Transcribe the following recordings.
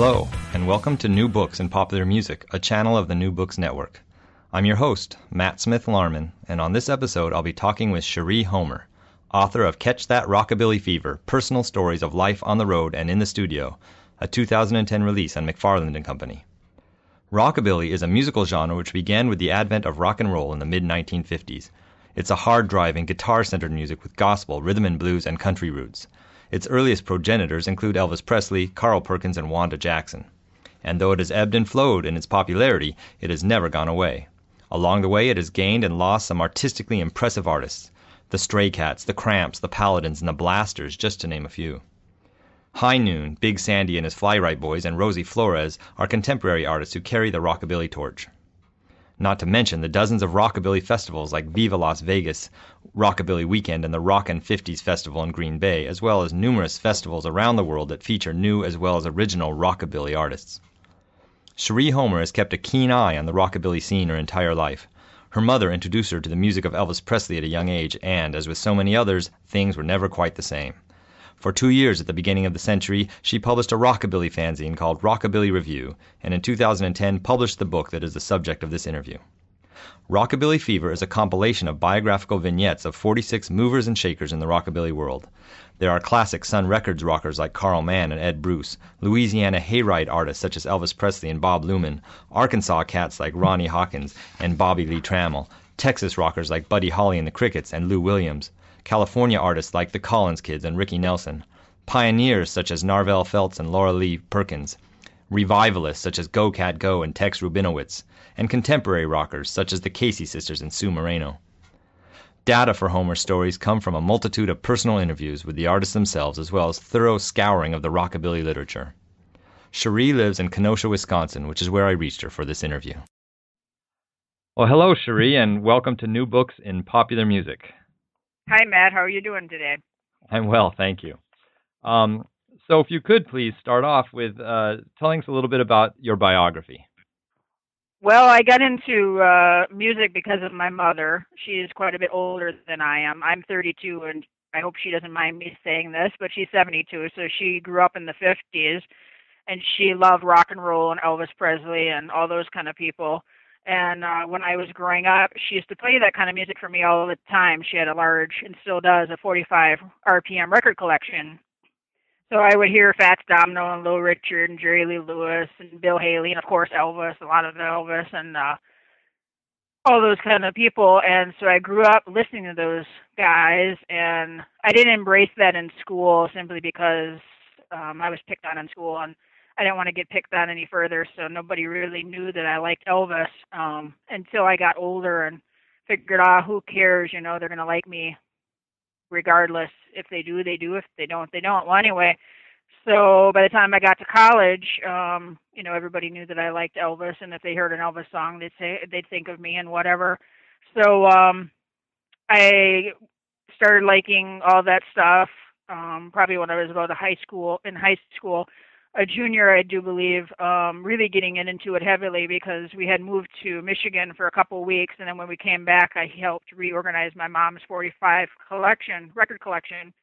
Hello, and welcome to New Books in Popular Music, a channel of the New Books Network. I'm your host, Matt Smith Larman, and on this episode I'll be talking with Cherie Homer, author of Catch That Rockabilly Fever Personal Stories of Life on the Road and in the Studio, a 2010 release on McFarland and Company. Rockabilly is a musical genre which began with the advent of rock and roll in the mid 1950s. It's a hard driving, guitar centered music with gospel, rhythm and blues, and country roots. Its earliest progenitors include Elvis Presley, Carl Perkins, and Wanda Jackson. And though it has ebbed and flowed in its popularity, it has never gone away. Along the way, it has gained and lost some artistically impressive artists the Stray Cats, the Cramps, the Paladins, and the Blasters, just to name a few. High Noon, Big Sandy and his Fly-Rite Boys, and Rosie Flores are contemporary artists who carry the rockabilly torch not to mention the dozens of rockabilly festivals like Viva Las Vegas, Rockabilly Weekend, and the Rockin' 50s Festival in Green Bay, as well as numerous festivals around the world that feature new as well as original rockabilly artists. Cherie Homer has kept a keen eye on the rockabilly scene her entire life. Her mother introduced her to the music of Elvis Presley at a young age, and, as with so many others, things were never quite the same. For two years at the beginning of the century, she published a rockabilly fanzine called Rockabilly Review, and in 2010 published the book that is the subject of this interview. Rockabilly Fever is a compilation of biographical vignettes of 46 movers and shakers in the rockabilly world. There are classic Sun Records rockers like Carl Mann and Ed Bruce, Louisiana hayride artists such as Elvis Presley and Bob Luman, Arkansas cats like Ronnie Hawkins and Bobby Lee Trammell, Texas rockers like Buddy Holly and the Crickets and Lew Williams, California artists like the Collins Kids and Ricky Nelson, pioneers such as Narvel Felts and Laura Lee Perkins, revivalists such as Go Cat Go and Tex Rubinowitz, and contemporary rockers such as the Casey Sisters and Sue Moreno. Data for Homer's stories come from a multitude of personal interviews with the artists themselves as well as thorough scouring of the rockabilly literature. Cherie lives in Kenosha, Wisconsin, which is where I reached her for this interview. Well, hello, Cherie, and welcome to New Books in Popular Music. Hi, Matt. How are you doing today? I'm well, thank you. Um, so, if you could please start off with uh, telling us a little bit about your biography. Well, I got into uh, music because of my mother. She is quite a bit older than I am. I'm 32, and I hope she doesn't mind me saying this, but she's 72, so she grew up in the 50s, and she loved rock and roll and Elvis Presley and all those kind of people. And uh, when I was growing up, she used to play that kind of music for me all the time. She had a large, and still does, a 45 RPM record collection. So I would hear Fats Domino and Little Richard and Jerry Lee Lewis and Bill Haley and of course Elvis, a lot of Elvis and uh all those kind of people. And so I grew up listening to those guys and I didn't embrace that in school simply because um I was picked on in school and I didn't want to get picked on any further, so nobody really knew that I liked Elvis um, until I got older and figured, ah, who cares? You know, they're gonna like me regardless. If they do, they do. If they don't, they don't. Well, anyway, so by the time I got to college, um, you know, everybody knew that I liked Elvis, and if they heard an Elvis song, they'd say they'd think of me and whatever. So um, I started liking all that stuff um, probably when I was about a high school in high school a junior, I do believe, um, really getting into it heavily because we had moved to Michigan for a couple of weeks, and then when we came back, I helped reorganize my mom's 45 collection, record collection,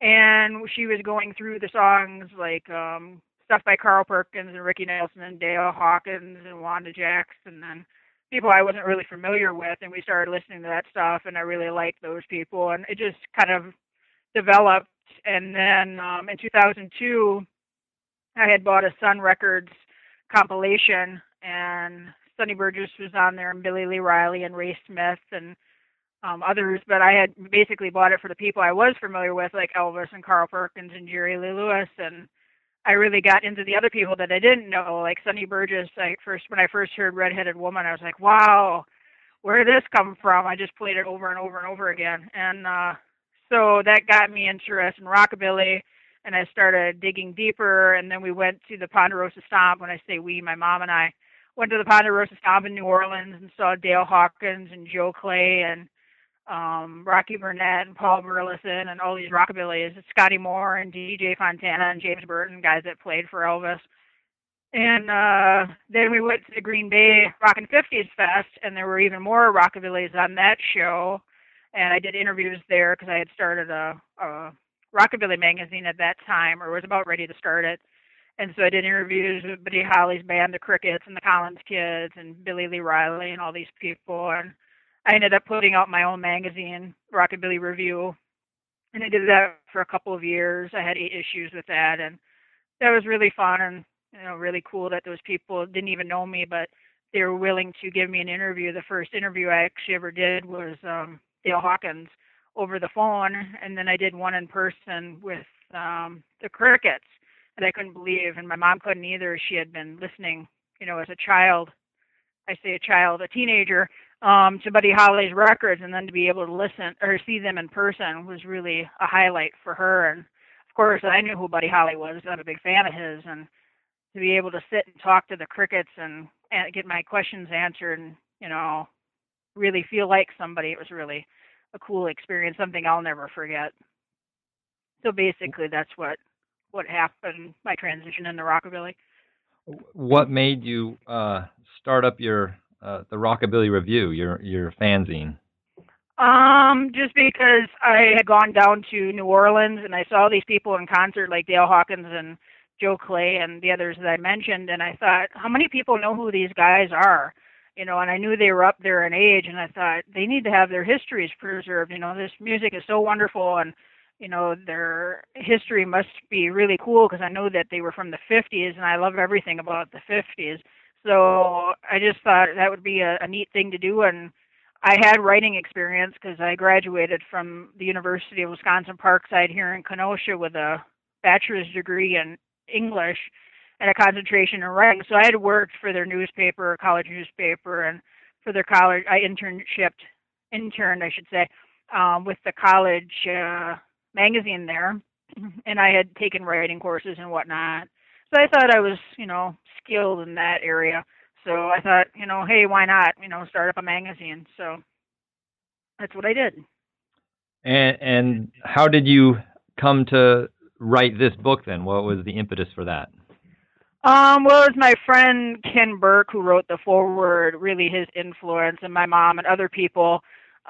and she was going through the songs like um, stuff by Carl Perkins and Ricky Nelson and Dale Hawkins and Wanda Jackson and then people I wasn't really familiar with, and we started listening to that stuff, and I really liked those people, and it just kind of developed. And then um, in 2002 I had bought a Sun Records compilation, and Sonny Burgess was on there, and Billy Lee Riley, and Ray Smith, and um, others. But I had basically bought it for the people I was familiar with, like Elvis and Carl Perkins and Jerry Lee Lewis, and I really got into the other people that I didn't know, like Sonny Burgess. I first when I first heard Redheaded Woman, I was like, wow, where did this come from? I just played it over and over and over again, and uh, so that got me interested in rockabilly and I started digging deeper. And then we went to the Ponderosa Stomp. When I say we, my mom and I went to the Ponderosa Stomp in New Orleans and saw Dale Hawkins and Joe Clay and um, Rocky Burnette and Paul Burlison and all these rockabillys, Scotty Moore and DJ Fontana and James Burton, guys that played for Elvis. And uh, then we went to the Green Bay Rockin' 50s Fest, and there were even more rockabillys on that show. And I did interviews there because I had started a, a rockabilly magazine at that time, or was about ready to start it. And so I did interviews with Buddy Holly's band, the Crickets, and the Collins Kids, and Billy Lee Riley, and all these people. And I ended up putting out my own magazine, Rockabilly Review, and I did that for a couple of years. I had eight issues with that, and that was really fun and you know really cool that those people didn't even know me, but they were willing to give me an interview. The first interview I actually ever did was um, Dale Hawkins over the phone, and then I did one in person with um, the Crickets that I couldn't believe, and my mom couldn't either. She had been listening, you know, as a child. I say a child, a teenager, um, to Buddy Holly's records, and then to be able to listen or see them in person was really a highlight for her. And of course, I knew who Buddy Holly was. I'm a big fan of his, and to be able to sit and talk to the crickets and, and get my questions answered, and you know, really feel like somebody, it was really a cool experience, something I'll never forget. So basically, that's what what happened, my transition into rockabilly. What made you uh, start up your uh, the Rockabilly Review, your your fanzine? Um, just because I had gone down to New Orleans and I saw these people in concert, like Dale Hawkins and Joe Clay and the others that I mentioned, and I thought, how many people know who these guys are? You know, and I knew they were up there in age, and I thought they need to have their histories preserved. You know, this music is so wonderful, and you know their history must be really cool because I know that they were from the 50s, and I love everything about the 50s. So I just thought that would be a, a neat thing to do, and I had writing experience because I graduated from the University of Wisconsin Parkside here in Kenosha with a bachelor's degree in English and a concentration in writing. So I had worked for their newspaper, college newspaper, and for their college. I internship, interned, I should say, um, with the college uh, magazine there, and I had taken writing courses and whatnot. So I thought I was, you know, skilled in that area. So I thought, you know, hey, why not, you know, start up a magazine. So that's what I did. And and how did you come to write this book then? What was the impetus for that? Um, well, it was my friend Ken Burke who wrote the foreword, really his influence, and my mom and other people.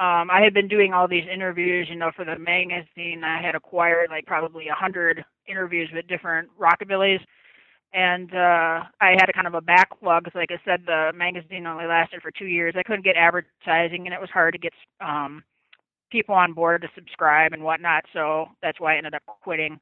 Um, I had been doing all these interviews, you know, for the magazine. I had acquired like probably a hundred interviews with different rockabillys and uh I had a kind of a backlog because, like I said, the magazine only lasted for two years. I couldn't get advertising, and it was hard to get um people on board to subscribe and whatnot. So that's why I ended up quitting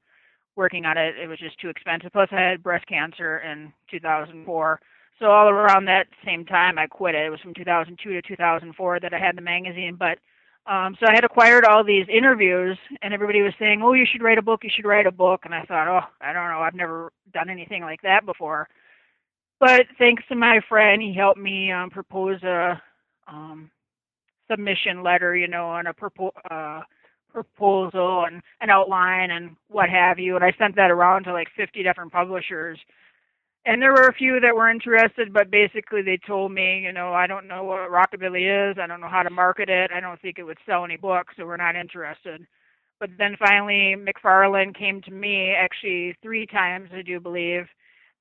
working on it. It was just too expensive. Plus, I had breast cancer in 2004. So all around that same time, I quit it. It was from 2002 to 2004 that I had the magazine, but um, so I had acquired all these interviews, and everybody was saying, "Oh, you should write a book. You should write a book." And I thought, "Oh, I don't know. I've never done anything like that before." But thanks to my friend, he helped me um, propose a um, submission letter, you know, on a propo- uh, proposal and an outline and what have you. And I sent that around to like 50 different publishers and there were a few that were interested, but basically they told me, you know, I don't know what rockabilly is. I don't know how to market it. I don't think it would sell any books, so we're not interested. But then finally, McFarland came to me actually three times, I do believe,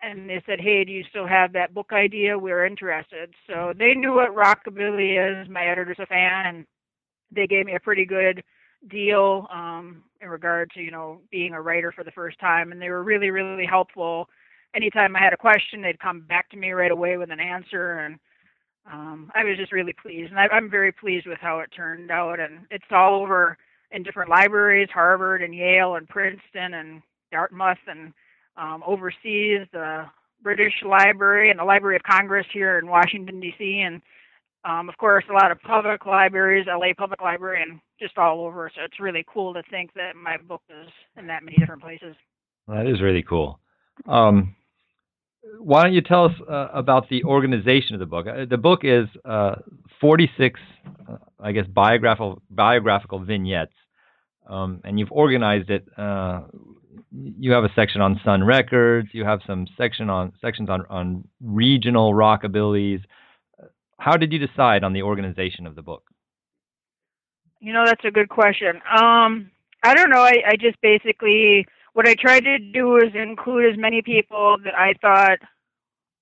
and they said, "Hey, do you still have that book idea? We're interested." So they knew what rockabilly is. My editor's a fan, and they gave me a pretty good deal um, in regard to you know being a writer for the first time, and they were really, really helpful anytime I had a question, they'd come back to me right away with an answer, and um, I was just really pleased. And I, I'm very pleased with how it turned out. And it's all over in different libraries, Harvard and Yale and Princeton and Dartmouth, and um, overseas, the British Library and the Library of Congress here in Washington D.C. and um, of course, a lot of public libraries, LA Public Library, and just all over. So it's really cool to think that my book is in that many different places. That is really cool. Um, why don't you tell us uh, about the organization of the book? Uh, the book is uh, 46, uh, I guess, biographical biographical vignettes, um, and you've organized it uh, you have a section on Sun Records. You have some section on sections on on regional rockabillys. How did you decide on the organization of the book? You know, that's a good question. Um, I don't know. I, I just basically what I tried to do was include as many people that I thought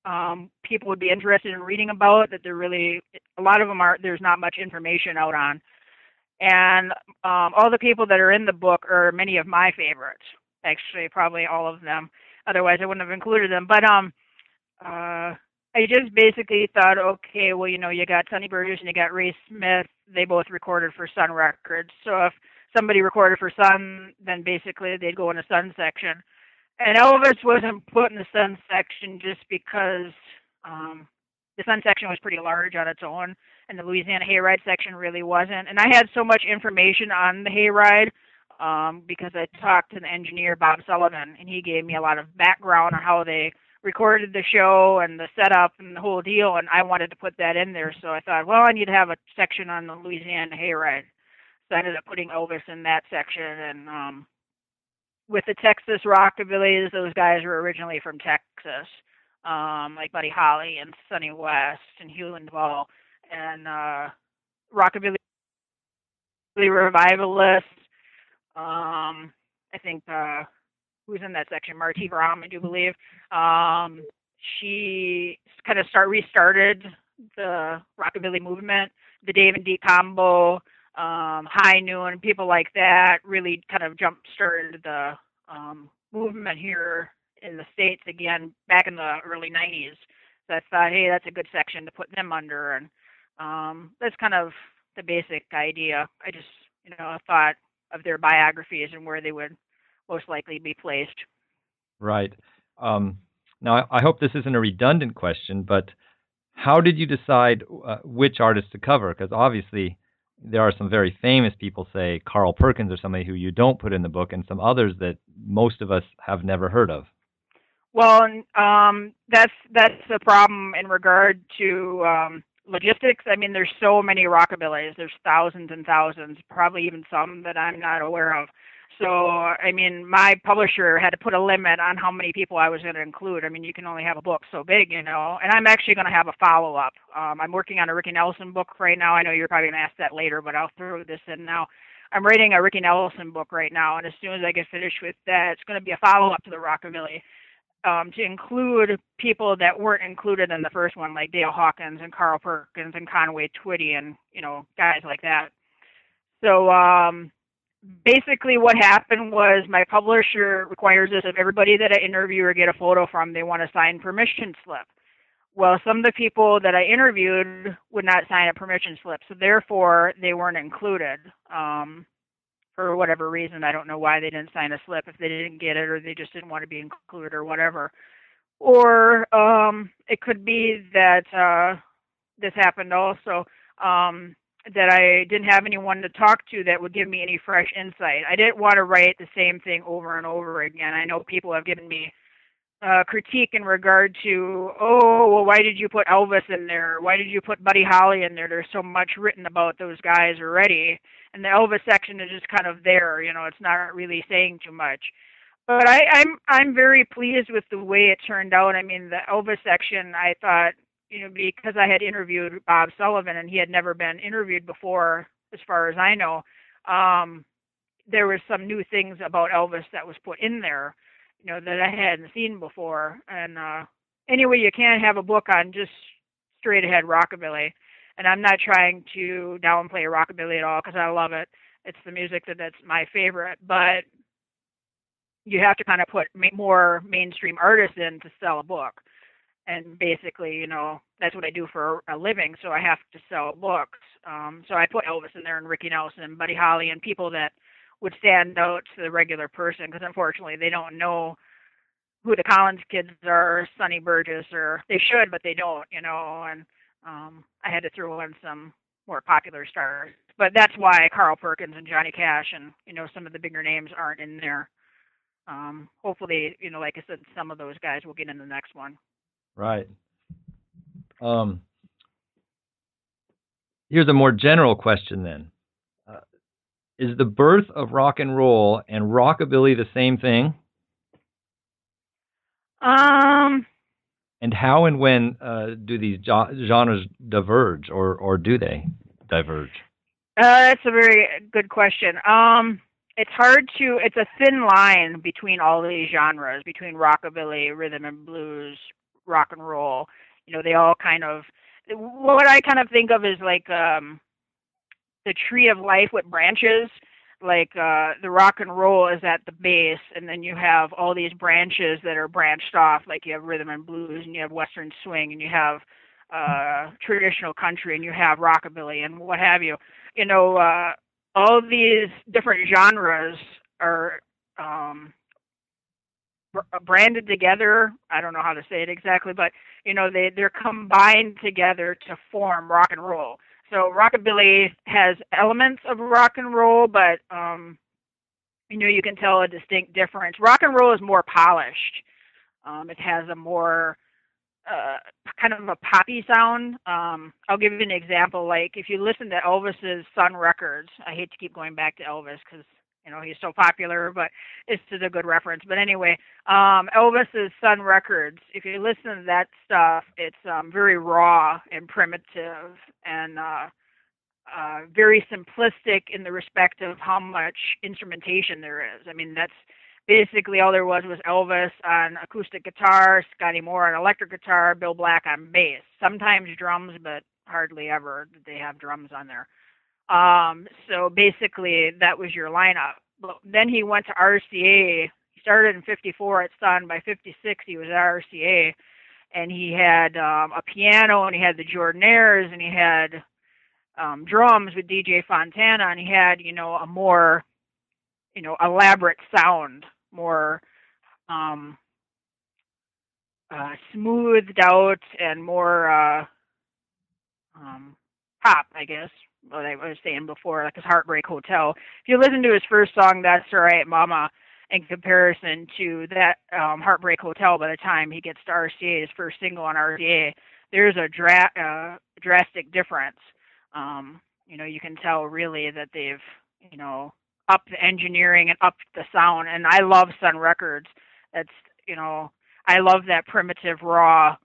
um, people would be interested in reading about. That there really a lot of them are. There's not much information out on, and um, all the people that are in the book are many of my favorites. Actually, probably all of them. Otherwise, I wouldn't have included them. But um, uh, I just basically thought, okay, well, you know, you got Sonny Burgess and you got Ray Smith. They both recorded for Sun Records. So if somebody recorded for Sun, then basically they'd go in the Sun section. And Elvis wasn't put in the Sun section just because um, the Sun section was pretty large on its own, and the Louisiana Hayride section really wasn't. And I had so much information on the Hayride um, because I talked to the engineer Bob Sullivan, and he gave me a lot of background on how they recorded the show and the setup and the whole deal, and I wanted to put that in there. So I thought, well, I need to have a section on the Louisiana Hayride. So I ended up putting Elvis in that section, and um, with the Texas Rockabillys, those guys were originally from Texas, um, like Buddy Holly and Sonny West and Hugh Linval, and uh, Rockabilly Revivalists. Um, I think uh, who's in that section, Marti Brom, I do believe. Um, she kind of start restarted the rockabilly movement. The Dave and Deke combo, um, High Noon, people like that really kind of jump started the um, movement here in the states again back in the early 90s. So I thought, hey, that's a good section to put them under, and um, that's kind of the basic idea. I just, you know, I thought of their biographies and where they would most likely be placed. Right. Um, now, I hope this isn't a redundant question, but how did you decide uh, which artists to cover? Because obviously, there are some very famous people, say Carl Perkins or somebody who you don't put in the book, and some others that most of us have never heard of. Well, um, that's that's the problem in regard to um, logistics. I mean, there's so many rockabillys. There's thousands and thousands, probably even some that I'm not aware of. So, I mean, my publisher had to put a limit on how many people I was going to include. I mean, you can only have a book so big, you know. And I'm actually going to have a follow up. Um, I'm working on a Ricky Nelson book right now. I know you're probably going to ask that later, but I'll throw this in now. I'm writing a Ricky Nelson book right now, and as soon as I get finished with that, it's going to be a follow up to the Rockabilly. Um, to include people that weren't included in the first one, like Dale Hawkins and Carl Perkins and Conway Twitty and you know guys like that. So um, basically what happened was my publisher requires this of everybody that I interview or get a photo from, they want to sign permission slip. Well, some of the people that I interviewed would not sign a permission slip, so therefore they weren't included. Um, for whatever reason, I don't know why they didn't sign a slip if they didn't get it or they just didn't want to be included or whatever. Or um, it could be that uh, this happened also. Um, that I didn't have anyone to talk to that would give me any fresh insight. I didn't want to write the same thing over and over again. I know people have given me uh, critique in regard to, oh, well, why did you put Elvis in there? Why did you put Buddy Holly in there? There's so much written about those guys already, and the Elvis section is just kind of there. You know, it's not really saying too much. But I, I'm I'm very pleased with the way it turned out. I mean, the Elvis section, I thought you know, because I had interviewed Bob Sullivan and he had never been interviewed before, as far as I know, um, there was some new things about Elvis that was put in there, you know, that I hadn't seen before. And uh, anyway, you can't have a book on just straight ahead rockabilly. And I'm not trying to downplay rockabilly at all because I love it. It's the music that that's my favorite, but you have to kind of put more mainstream artists in to sell a book and basically, you know, that's what I do for a living. So I have to sell books. Um, so I put Elvis in there and Ricky Nelson and Buddy Holly and people that would stand out to the regular person because unfortunately they don't know who the Collins kids are, Sonny Burgess, or they should, but they don't, you know. And um, I had to throw in some more popular stars, but that's why Carl Perkins and Johnny Cash and you know some of the bigger names aren't in there. Um, hopefully, you know, like I said, some of those guys will get in the next one. Right. Um, here's a more general question then. Uh, is the birth of rock and roll and rockabilly the same thing? Um, and how and when uh, do these genres diverge, or or do they diverge? Uh, that's a very good question. Um, it's hard to. It's a thin line between all these genres, between rockabilly, rhythm and blues, rock and roll. You know, they all kind of. What I kind of think of is like um, the tree of life with branches like uh the rock and roll is at the base and then you have all these branches that are branched off like you have rhythm and blues and you have western swing and you have uh traditional country and you have rockabilly and what have you you know uh all these different genres are um branded together i don't know how to say it exactly but you know they they're combined together to form rock and roll so rockabilly has elements of rock and roll, but um, you know you can tell a distinct difference. Rock and roll is more polished. Um, it has a more uh, kind of a poppy sound. Um, I'll give you an example. Like if you listen to Elvis's Sun Records, I hate to keep going back to Elvis because you know he's so popular, but it's just a good reference. But anyway, um, Elvis's Sun Records. If you listen to that stuff, it's um, very raw and primitive and uh, uh, very simplistic in the respect of how much instrumentation there is. I mean, that's basically all there was was Elvis on acoustic guitar, Scotty Moore on electric guitar, Bill Black on bass. Sometimes drums, but hardly ever did they have drums on there. Um, so basically, that was your lineup. But then he went to RCA. He started in '54 at Sun. By '56, he was at RCA, and he had um, a piano, and he had the Jordanaires, and he had um, drums with DJ Fontana, and he had you know a more you know elaborate sound, more um, uh, smoothed out and more uh, um, pop, I guess what I was saying before, like his Heartbreak Hotel. If you listen to his first song, That's Alright Mama, in comparison to that um, Heartbreak Hotel by the time he gets to RCA, his first single on RCA, there's a dra- uh, drastic difference. Um, you know, you can tell really that they've, you know, upped the engineering and upped the sound. And I love Sun Records. That's, you know, I love that primitive, raw,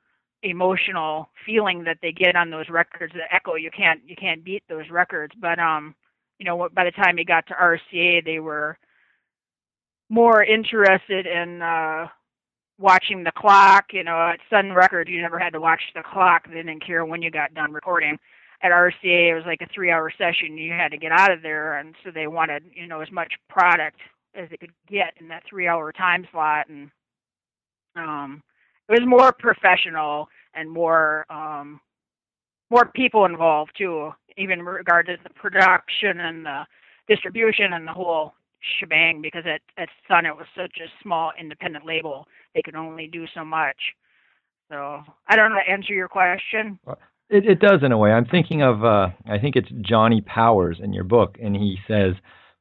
emotional feeling that they get on those records that echo you can't you can't beat those records. But um you know by the time he got to RCA they were more interested in uh watching the clock. You know at Sun Records you never had to watch the clock. They didn't care when you got done recording. At RCA it was like a 3 hour session. You had to get out of there. And so they wanted you know as much product as they could get in that 3 hour time slot. And um it was more professional and more um, more people involved too, even in regard to the production and the distribution and the whole shebang. Because at at Sun it was such a small independent label, they could only do so much. So I don't know to answer your question. It, it does in a way. I'm thinking of uh, I think it's Johnny Powers in your book, and he says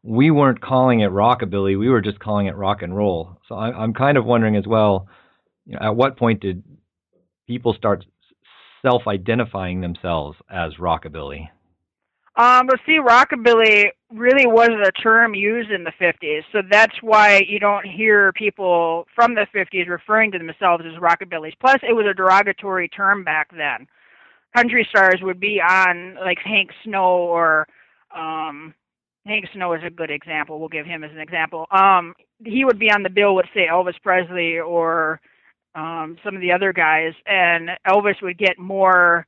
we weren't calling it rockabilly, we were just calling it rock and roll. So I, I'm kind of wondering as well you know, at what point did people start self-identifying themselves as rockabilly? Um, but see, rockabilly really wasn't a term used in the 50s, so that's why you don't hear people from the 50s referring to themselves as rockabillys. Plus, it was a derogatory term back then. Country stars would be on like Hank Snow or um, Hank Snow is a good example. We'll give him as an example. Um, he would be on the bill with say Elvis Presley or um, some of the other guys, and Elvis would get more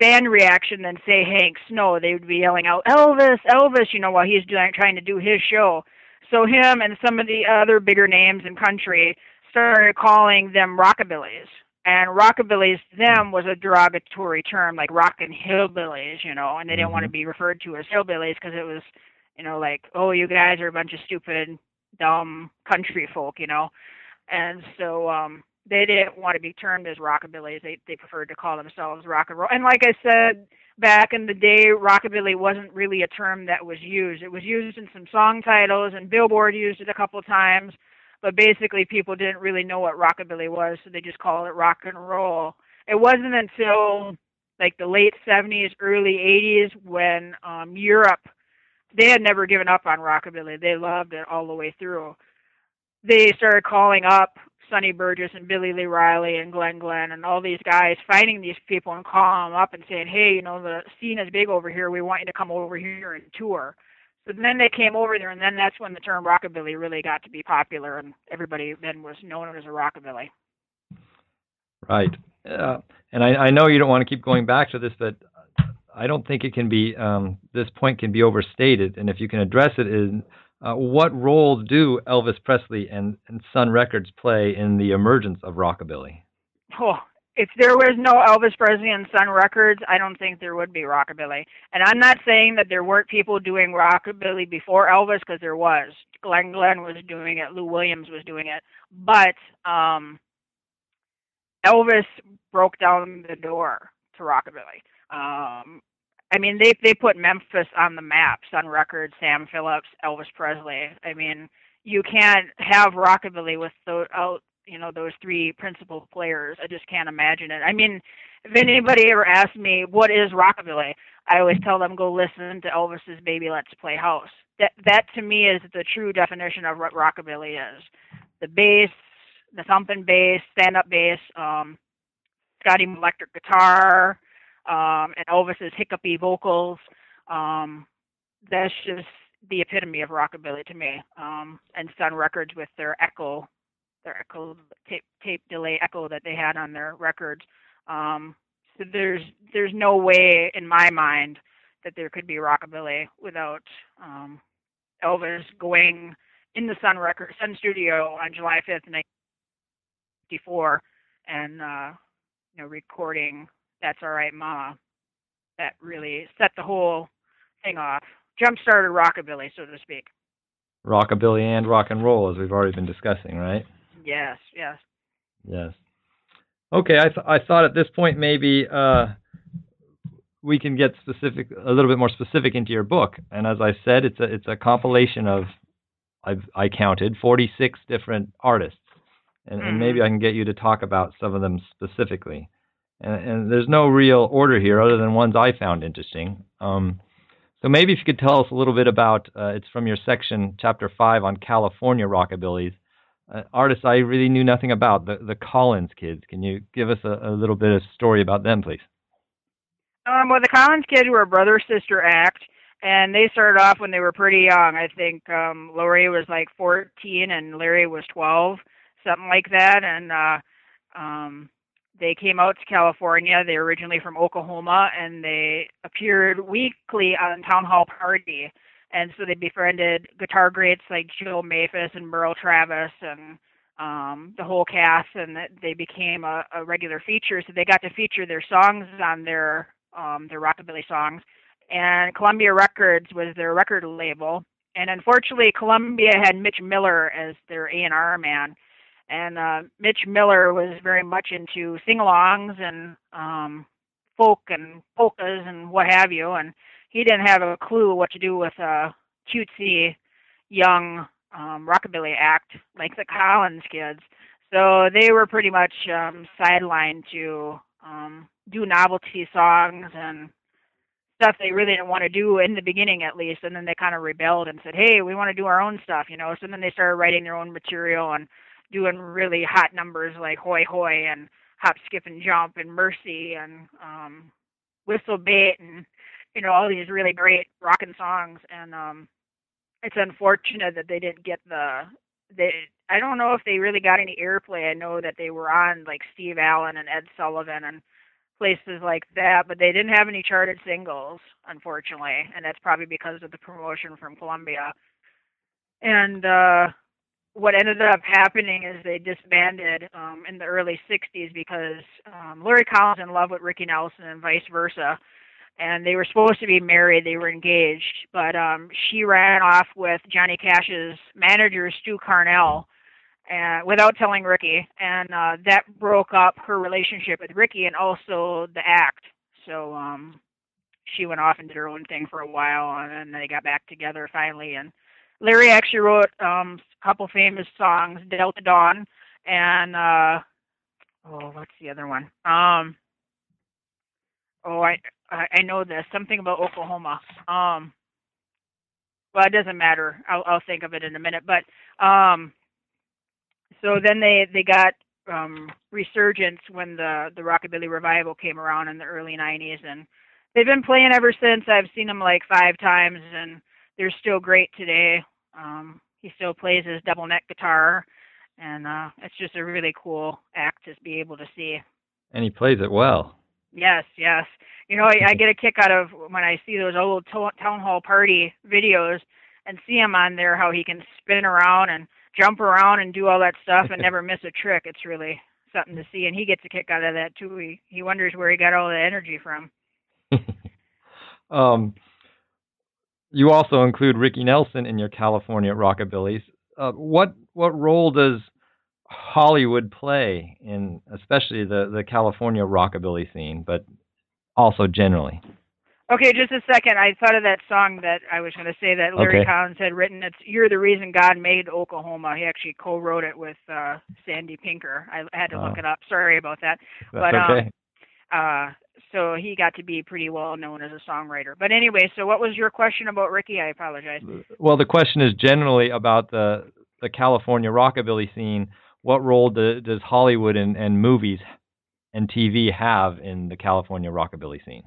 fan reaction than say Hank Snow. They would be yelling out Elvis, Elvis, you know, while he's doing trying to do his show. So him and some of the other bigger names in country started calling them rockabillys. And rockabillys to them was a derogatory term, like rockin' hillbillies, you know, and they didn't mm-hmm. want to be referred to as hillbillies because it was, you know, like, oh, you guys are a bunch of stupid, dumb country folk, you know. And so um they didn't want to be termed as rockabillys. They they preferred to call themselves rock and roll. And like I said back in the day, rockabilly wasn't really a term that was used. It was used in some song titles, and Billboard used it a couple times. But basically, people didn't really know what rockabilly was, so they just called it rock and roll. It wasn't until like the late 70s, early 80s when um, Europe they had never given up on rockabilly. They loved it all the way through. They started calling up Sonny Burgess and Billy Lee Riley and Glen Glenn and all these guys, finding these people and calling them up and saying, "Hey, you know the scene is big over here. We want you to come over here and tour." So then they came over there, and then that's when the term rockabilly really got to be popular, and everybody then was known as a rockabilly. Right. Uh, and I, I know you don't want to keep going back to this, but I don't think it can be. Um, this point can be overstated, and if you can address it, in uh, what role do Elvis Presley and, and Sun Records play in the emergence of rockabilly? Oh, if there was no Elvis Presley and Sun Records, I don't think there would be rockabilly. And I'm not saying that there weren't people doing rockabilly before Elvis, because there was. Glen Glenn was doing it, Lew Williams was doing it, but um, Elvis broke down the door to rockabilly. Um, I mean, they they put Memphis on the map. Sun Records, Sam Phillips, Elvis Presley. I mean, you can't have rockabilly without you know those three principal players. I just can't imagine it. I mean, if anybody ever asks me what is rockabilly, I always tell them go listen to Elvis's Baby Let's Play House. That that to me is the true definition of what rockabilly is. The bass, the thumping bass, stand up bass, um, Scotty electric guitar, um, and Elvis's hiccupy vocals. Um, that's just the epitome of rockabilly to me. Um, and Sun Records with their echo, their echo tape tape delay echo that they had on their records. Um, so there's there's no way in my mind that there could be rockabilly without um, Elvis going in the Sun Record Sun Studio on July 5th, 1954, and uh, you know recording that's All Right Mama, that really set the whole thing off. Jump started rockabilly, so to speak. Rockabilly and rock and roll, as we've already been discussing, right? Yes, yes. Yes. Okay, I, th- I thought at this point maybe uh, we can get specific, a little bit more specific into your book. And as I said, it's a it's a compilation of I've I counted 46 different artists, and, mm-hmm. and maybe I can get you to talk about some of them specifically and, and there's no real order here other than ones I found interesting. Um, so maybe if you could tell us a little bit about uh, it's from your section, chapter five on California rockabillys. Uh, artists I really knew nothing about, the the Collins kids. Can you give us a, a little bit of story about them, please? Um, well, the Collins kids were a brother sister act, and they started off when they were pretty young. I think um, Lorrie was like 14 and Larry was 12, something like that, and uh, um, they came out to California. They're originally from Oklahoma, and they appeared weekly on Town Hall Party. And so they befriended guitar greats like Joe Maphis and Merle Travis and um, the whole cast, and they became a, a regular feature. So they got to feature their songs on their um, their rockabilly songs. And Columbia Records was their record label. And unfortunately, Columbia had Mitch Miller as their A&R man and uh, Mitch Miller was very much into sing-alongs and um, folk and polkas and what have you, and he didn't have a clue what to do with a cutesy young um, rockabilly act like the Collins kids. So they were pretty much um, sidelined to um, do novelty songs and stuff they really didn't want to do in the beginning at least. And then they kind of rebelled and said hey we want to do our own stuff you know? So then they started writing their own material and doing really hot numbers like Hoy Hoy and Hop, Skip and Jump and Mercy and um Whistle Bait and you know all these really great rockin' songs and um it's unfortunate that they didn't get the they I don't know if they really got any airplay. I know that they were on like Steve Allen and Ed Sullivan and places like that, but they didn't have any charted singles, unfortunately, and that's probably because of the promotion from Columbia. And uh what ended up happening is they disbanded um, in the early 60s because um, Larry Collins in love with Ricky Nelson and vice versa. And they were supposed to be married, they were engaged, but um, she ran off with Johnny Cash's manager, Stu Carnall, and without telling Ricky. And uh, that broke up her relationship with Ricky and also the act. So um, she went off and did her own thing for a while, and then they got back together finally. And Larry actually wrote um, a couple famous songs, Delta Dawn, and uh, oh, what's the other one? Um, oh, I I know this something about Oklahoma. Um, well, it doesn't matter. I'll I'll think of it in a minute. But um, so then they they got um resurgence when the the rockabilly revival came around in the early 90s and they've been playing ever since i've seen them like five times and they're still great today um he still plays his double neck guitar and uh it's just a really cool act to be able to see and he plays it well yes yes you know i, I get a kick out of when i see those old to- town hall party videos and see him on there how he can spin around and jump around and do all that stuff and never miss a trick. It's really something to see, and he gets a kick out of that too. He he wonders where he got all the energy from. um, you also include Ricky Nelson in your California rockabillys. Uh, what what role does Hollywood play in, especially the the California rockabilly scene, but also generally? Okay, just a second. I thought of that song that I was going to say that Larry Okay. Collins had written. It's "You're the Reason God Made Oklahoma." He actually co-wrote it with uh Sandy Pinkard. I had to look it up. Sorry about that. That's But, um, okay. Uh, so he got to be pretty well known as a songwriter. But anyway, so what was your question about Ricky? I apologize. Well, the question is generally about the the California rockabilly scene. What role do, does Hollywood and, and movies and TV have in the California rockabilly scene?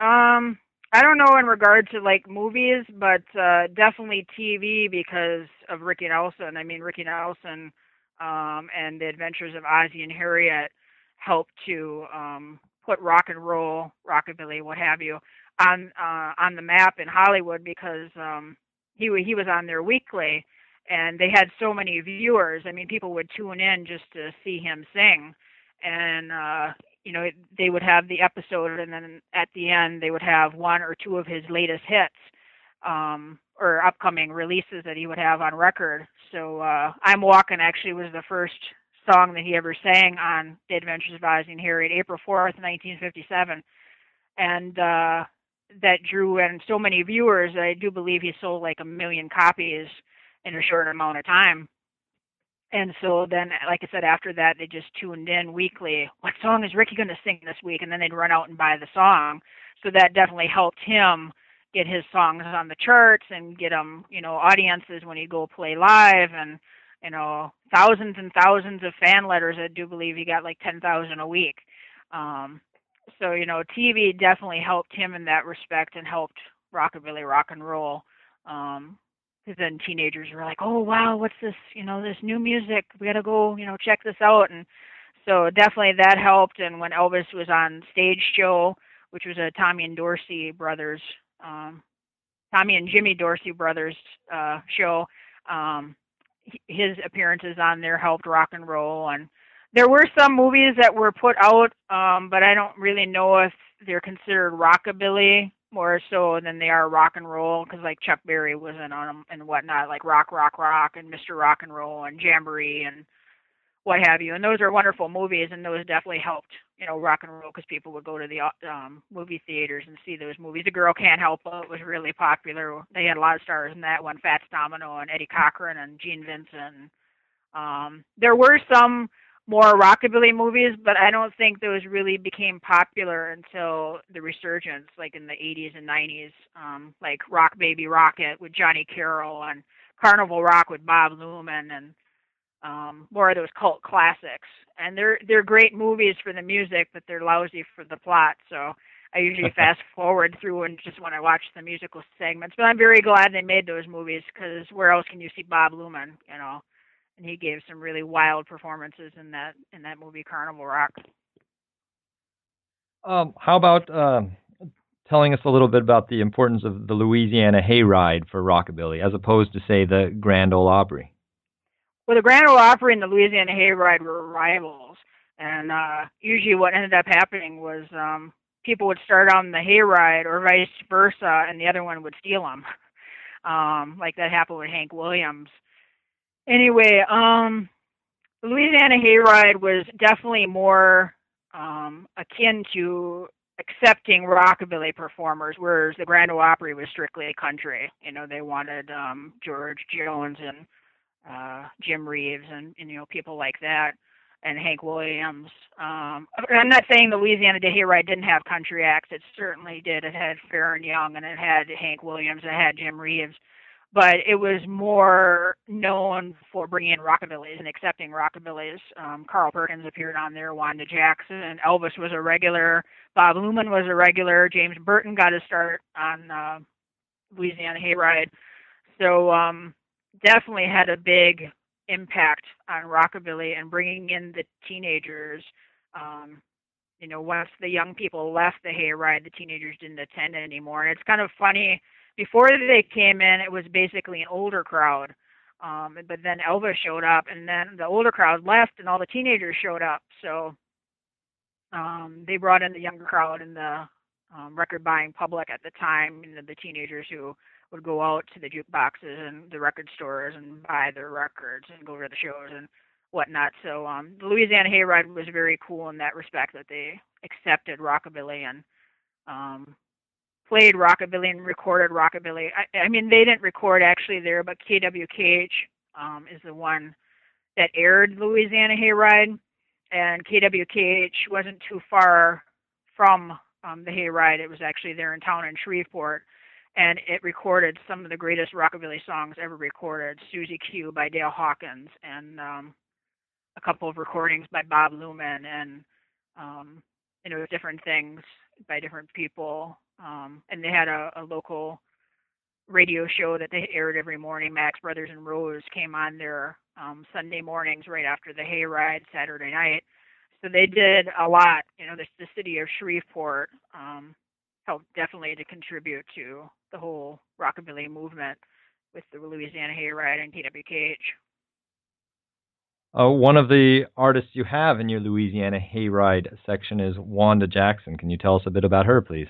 Um, I don't know in regard to like movies, but uh definitely TV because of Ricky Nelson. I mean, Ricky Nelson um and the Adventures of Ozzie and Harriet helped to um put rock and roll, rockabilly, what have you, on uh on the map in Hollywood because um he he was on there weekly and they had so many viewers. I mean, people would tune in just to see him sing. And uh you know, they would have the episode, and then at the end, they would have one or two of his latest hits um, or upcoming releases that he would have on record. So, uh, "I'm Walking" actually was the first song that he ever sang on The Adventures of Ozzie and Harriet, April 4th, 1957, and uh, that drew in so many viewers. I do believe he sold like a million copies in a short amount of time. And so then, like I said, after that, they just tuned in weekly. What song is Ricky going to sing this week? And then they'd run out and buy the song. So that definitely helped him get his songs on the charts and get him, you know, audiences when he'd go play live and, you know, thousands and thousands of fan letters. I do believe he got like 10,000 a week. Um, so, you know, TV definitely helped him in that respect and helped rockabilly rock and roll. Um, because then teenagers were like, "Oh wow, what's this? You know, this new music. We gotta go, you know, check this out." And so definitely that helped. And when Elvis was on Stage Show, which was a Tommy and Dorsey brothers, um, Tommy and Jimmy Dorsey brothers uh, show, um, his appearances on there helped rock and roll. And there were some movies that were put out, um, but I don't really know if they're considered rockabilly more so than they are rock and roll because like Chuck Berry was in on them and whatnot, like Rock Rock Rock and Mr. Rock and Roll and Jamboree and what have you. And those are wonderful movies, and those definitely helped you know rock and roll because people would go to the um, movie theaters and see those movies. The Girl Can't Help It was really popular. They had a lot of stars in that one, Fats Domino and Eddie Cochran and Gene Vincent. Um, there were some more rockabilly movies, but I don't think those really became popular until the resurgence, like in the 80s and 90s, um, like Rock Baby Rock It with Johnny Carroll and Carnival Rock with Bob Luman and um, more of those cult classics. And they're they're great movies for the music, but they're lousy for the plot. So I usually fast forward through and just when I watch the musical segments. But I'm very glad they made those movies because where else can you see Bob Luman? You know and he gave some really wild performances in that in that movie Carnival Rock. Um, how about um, telling us a little bit about the importance of the Louisiana Hayride for rockabilly, as opposed to, say, the Grand Ole Opry? Well, the Grand Ole Opry and the Louisiana Hayride were rivals, and uh, usually what ended up happening was um, people would start on the hayride or vice versa, and the other one would steal them. Um, like that happened with Hank Williams. Anyway, um, the Louisiana Hayride was definitely more um, akin to accepting rockabilly performers, whereas the Grand Ole Opry was strictly country. You know, they wanted um, George Jones and uh, Jim Reeves and, and you know people like that. and Hank Williams. Um, I'm not saying the Louisiana Hayride didn't have country acts. It certainly did. It had Faron Young and it had Hank Williams. It had Jim Reeves, but it was more known for bringing in rockabillys and accepting rockabillys. Um, Carl Perkins appeared on there. Wanda Jackson. Elvis was a regular. Bob Luman was a regular. James Burton got his start on uh, Louisiana Hayride. So um, definitely had a big impact on rockabilly and bringing in the teenagers. Um, you know, once the young people left the hayride, the teenagers didn't attend anymore. And it's kind of funny. Before they came in, it was basically an older crowd. Um, but then Elvis showed up, and then the older crowd left, and all the teenagers showed up. So um, they brought in the younger crowd and the um, record buying public at the time, you know, the teenagers who would go out to the jukeboxes and the record stores and buy their records and go to the shows and whatnot. So um, the Louisiana Hayride was very cool in that respect that they accepted rockabilly and um, played rockabilly and recorded rockabilly. I, I mean, they didn't record actually there, but KWKH um, is the one that aired Louisiana Hayride, and KWKH wasn't too far from um, the Hayride. It was actually there in town in Shreveport and it recorded some of the greatest rockabilly songs ever recorded. Susie Q by Dale Hawkins, and um, a couple of recordings by Bob Luman, and um, you know different things by different people. Um, and they had a, a local radio show that they aired every morning. Maddox Brothers and Rose came on their um, Sunday mornings right after the hayride Saturday night. So they did a lot. You know, the, the city of Shreveport um, helped definitely to contribute to the whole rockabilly movement with the Louisiana Hayride and KWKH. Uh, one of the artists you have in your Louisiana Hayride section is Wanda Jackson. Can you tell us a bit about her, please?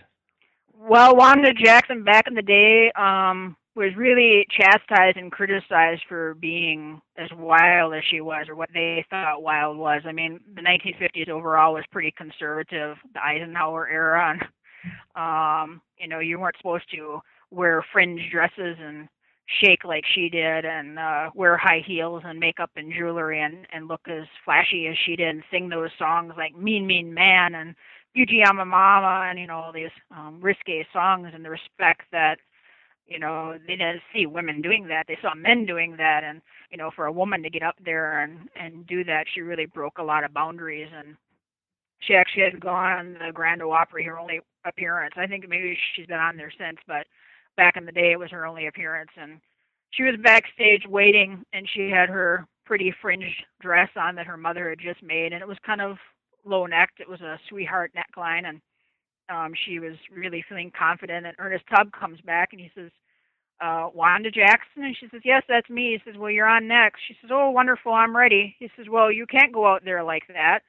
Well, Wanda Jackson back in the day um, was really chastised and criticized for being as wild as she was, or what they thought wild was. I mean, the 1950s overall was pretty conservative, the Eisenhower era, and um, you know, you weren't supposed to wear fringe dresses and shake like she did and uh wear high heels and makeup and jewelry and and look as flashy as she did and sing those songs like Mean Mean Man and Fujiyama Mama and you know all these um risque songs and the respect that you know they didn't see women doing that. They saw men doing that and you know for a woman to get up there and and do that she really broke a lot of boundaries and she actually had gone on the Grand Ole Opry her only appearance. I think maybe she's been on there since but back in the day it was her only appearance and she was backstage waiting and she had her pretty fringed dress on that her mother had just made and it was kind of low necked it was a sweetheart neckline and um she was really feeling confident and ernest tubb comes back and he says uh wanda jackson? And she says yes that's me. He says well you're on next. She says oh wonderful i'm ready. He says well you can't go out there like that.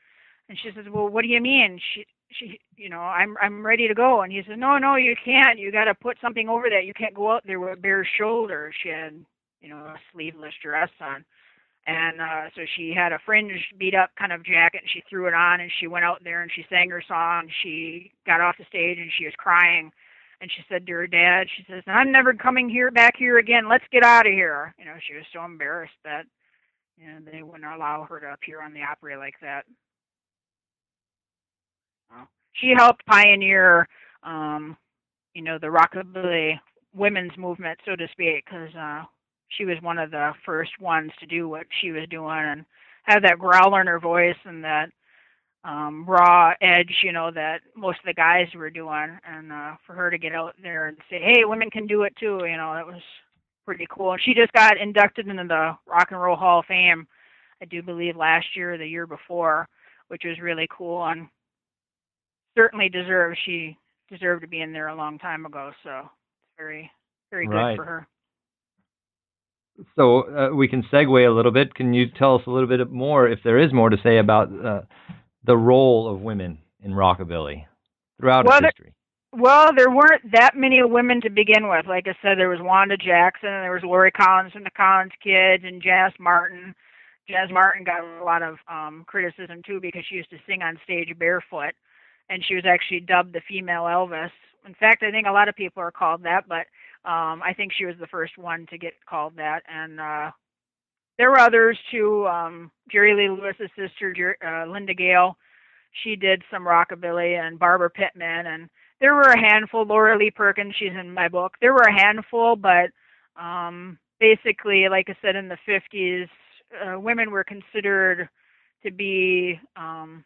And she says well what do you mean? She she you know i'm i'm ready to go. And he said no no you can't. You got to put something over that. You can't go out there with bare shoulders. She had you know a sleeveless dress on. And uh so she had a fringe beat up kind of jacket. And she threw it on and she went out there and she sang her song. She got off the stage and she was crying. And she said to her dad she says i'm never coming here back here again. Let's get out of here. You know she was so embarrassed that you know they wouldn't allow her to appear on the Opry like that she helped pioneer, um, you know, the rockabilly women's movement, so to speak, because uh, she was one of the first ones to do what she was doing and have that growl in her voice and that um, raw edge, you know, that most of the guys were doing. And uh, for her to get out there and say, "Hey, women can do it too," you know, that was pretty cool. And she just got inducted into the Rock and Roll Hall of Fame, I do believe, last year or the year before, which was really cool. And certainly deserves. She deserved to be in there a long time ago. So it's very, very good Right. for her. So uh, we can segue a little bit. Can you tell us a little bit more, if there is more to say about uh, the role of women in rockabilly throughout Well, its there- history? Well, there weren't that many women to begin with. Like I said, there was Wanda Jackson, and there was Lorrie Collins from the Collins Kids, and Janis Martin. Janis Martin got a lot of um, criticism too because she used to sing on stage barefoot, and she was actually dubbed the female Elvis. In fact, I think a lot of people are called that, but um, I think she was the first one to get called that. And uh, there were others too. Um, Jerry Lee Lewis's sister, uh, Linda Gale, she did some rockabilly, and Barbara Pittman, and there were a handful. Laura Lee Perkins, she's in my book. There were a handful, but um, basically, like I said, in the 50s, uh, women were considered to be um,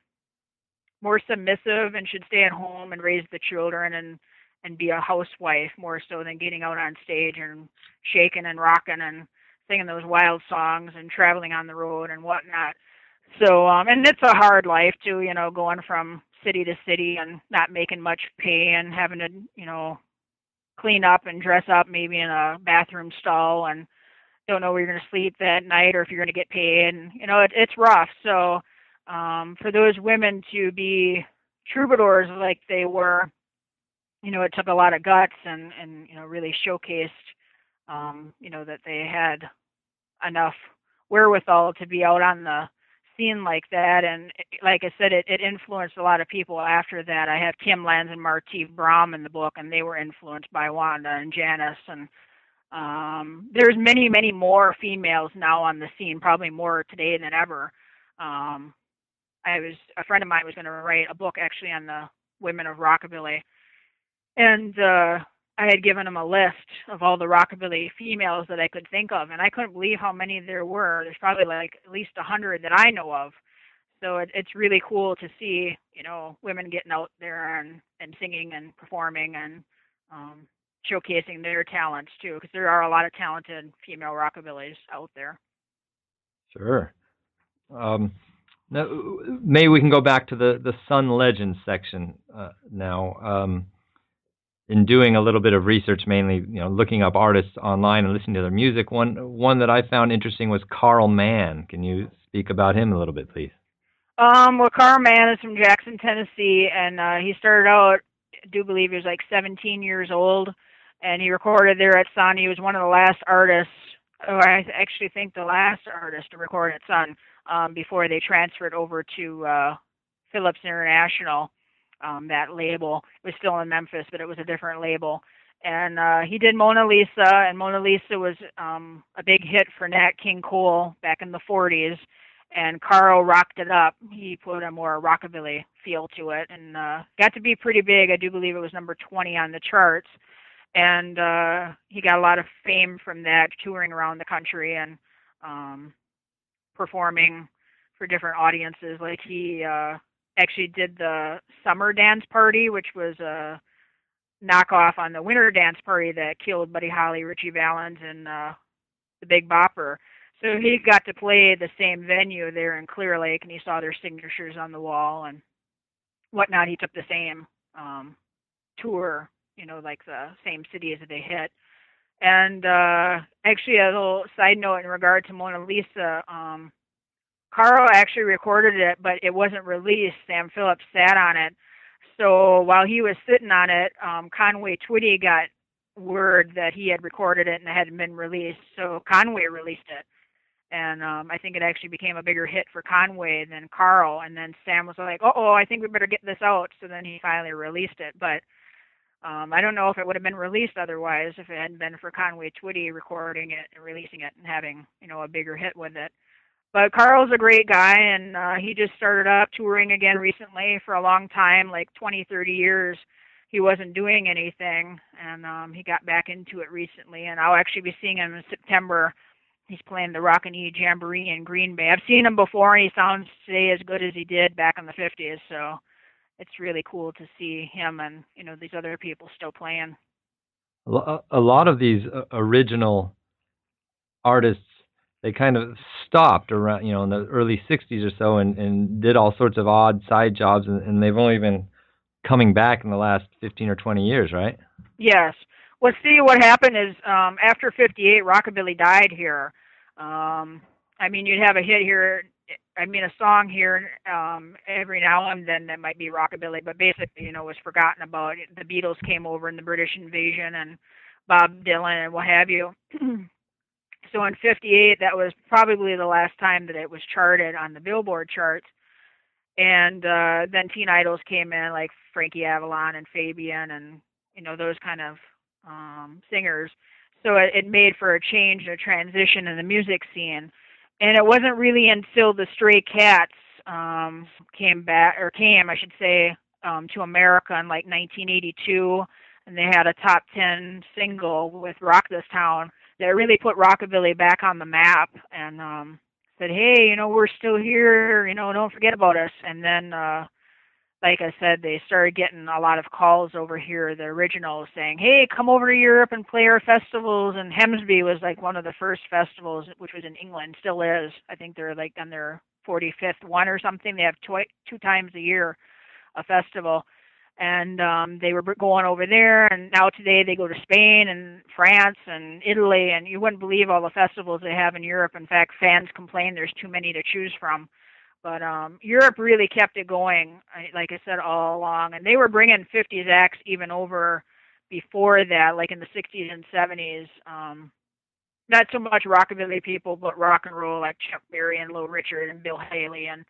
more submissive and should stay at home and raise the children and and be a housewife more so than getting out on stage and shaking and rocking and singing those wild songs and traveling on the road and whatnot. So um and it's a hard life too, you know, going from city to city and not making much pay and having to, you know, clean up and dress up maybe in a bathroom stall and don't know where you're going to sleep that night or if you're going to get paid and you know it, it's rough so um for those women to be troubadours like they were you know it took a lot of guts and and you know really showcased um you know that they had enough wherewithal to be out on the scene like that. And like i said it, it influenced a lot of people after that. I have kim Lenz and marti Brom in the book and they were influenced by wanda and Janis. and um there's many many more females now on the scene probably more today than ever. Um i was a friend of mine was going to write a book actually on the women of rockabilly and uh I had given him a list of all the rockabilly females that I could think of, and I couldn't believe how many there were. There's probably like at least a hundred that I know of. So it, it's really cool to see, you know, women getting out there and and singing and performing and um, showcasing their talents too, because there are a lot of talented female rockabillys out there. Sure. Um, now, maybe we can go back to the the Sun Legends section uh, now. Um, in doing a little bit of research, mainly you know looking up artists online and listening to their music, one one that I found interesting was Carl Mann. Can you speak about him a little bit, please? Um, well, Carl Mann is from Jackson, Tennessee, and uh, he started out. I do believe he was like 17 years old, and he recorded there at Sun. He was one of the last artists, or I actually think the last artist to record at Sun um, before they transferred over to uh, Philips International um, that label. It was still in Memphis, but it was a different label. And uh, he did Mona Lisa, and Mona Lisa was um, a big hit for Nat King Cole back in the 40s. And Carl rocked it up. He put a more rockabilly feel to it, and uh, got to be pretty big. I do believe it was number 20 on the charts. And uh, he got a lot of fame from that, touring around the country and um, performing for different audiences. Like he uh, actually did the summer dance party, which was a knockoff on the winter dance party that killed Buddy Holly, Ritchie Valens, and uh, the Big Bopper. So he got to play the same venue there in Clear Lake, and he saw their signatures on the wall and whatnot. He took the same um, tour, you know, like the same cities that they hit. And uh, actually, a little side note in regard to Mona Lisa, um, Carl actually recorded it, but it wasn't released. Sam Phillips sat on it. So while he was sitting on it, um, Conway Twitty got word that he had recorded it and it hadn't been released. So Conway released it. And um, I think it actually became a bigger hit for Conway than Carl. And then Sam was like, oh, I think we better get this out. So then he finally released it. But um, I don't know if it would have been released otherwise if it hadn't been for Conway Twitty recording it and releasing it and having, you know, a bigger hit with it. But Carl's a great guy, and uh, he just started up touring again recently for a long time, like 20, 30 years. He wasn't doing anything, and um, he got back into it recently. And I'll actually be seeing him in September. He's playing the Rockin' E Jamboree in Green Bay. I've seen him before, and he sounds today as good as he did back in the 50s. So it's really cool to see him and you know these other people still playing. A lot of these uh, original artists they kind of stopped around you know in the early 60s or so and and did all sorts of odd side jobs and, and they've only been coming back in the last 15 or 20 years right? Yes. Well see what happened is um after 58 rockabilly died here. Um i mean you'd have a hit here i mean a song here um every now and then that might be rockabilly but basically you know was forgotten about the beatles came over in the british invasion and bob dylan and what have you So in 58, that was probably the last time that it was charted on the Billboard charts. And uh, then teen idols came in, like Frankie Avalon and Fabian, and you know those kind of um, singers. So it, it made for a change, and a transition in the music scene. And it wasn't really until the Stray Cats um, came back or came, I should say, um, to America in like 1982, and they had a top 10 single with "Rock This Town" that really put rockabilly back on the map and um, said, "Hey, you know, we're still here. You know, don't forget about us." And then uh, like I said, they started getting a lot of calls over here, the originals, saying, "Hey, come over to Europe and play our festivals." And Hemsby was like one of the first festivals, which was in England, still is. I think they're like on their 45th one or something. They have twi- two times a year a festival, and um, they were going over there. And now today they go to Spain and France and Italy, and you wouldn't believe all the festivals they have in Europe. In fact, fans complain there's too many to choose from but um, Europe really kept it going, like I said all along, and they were bringing 50s acts even over before that, like in the 60s and 70s. Um, not so much rockabilly people, but rock and roll like Chuck Berry and Little Richard and Bill Haley and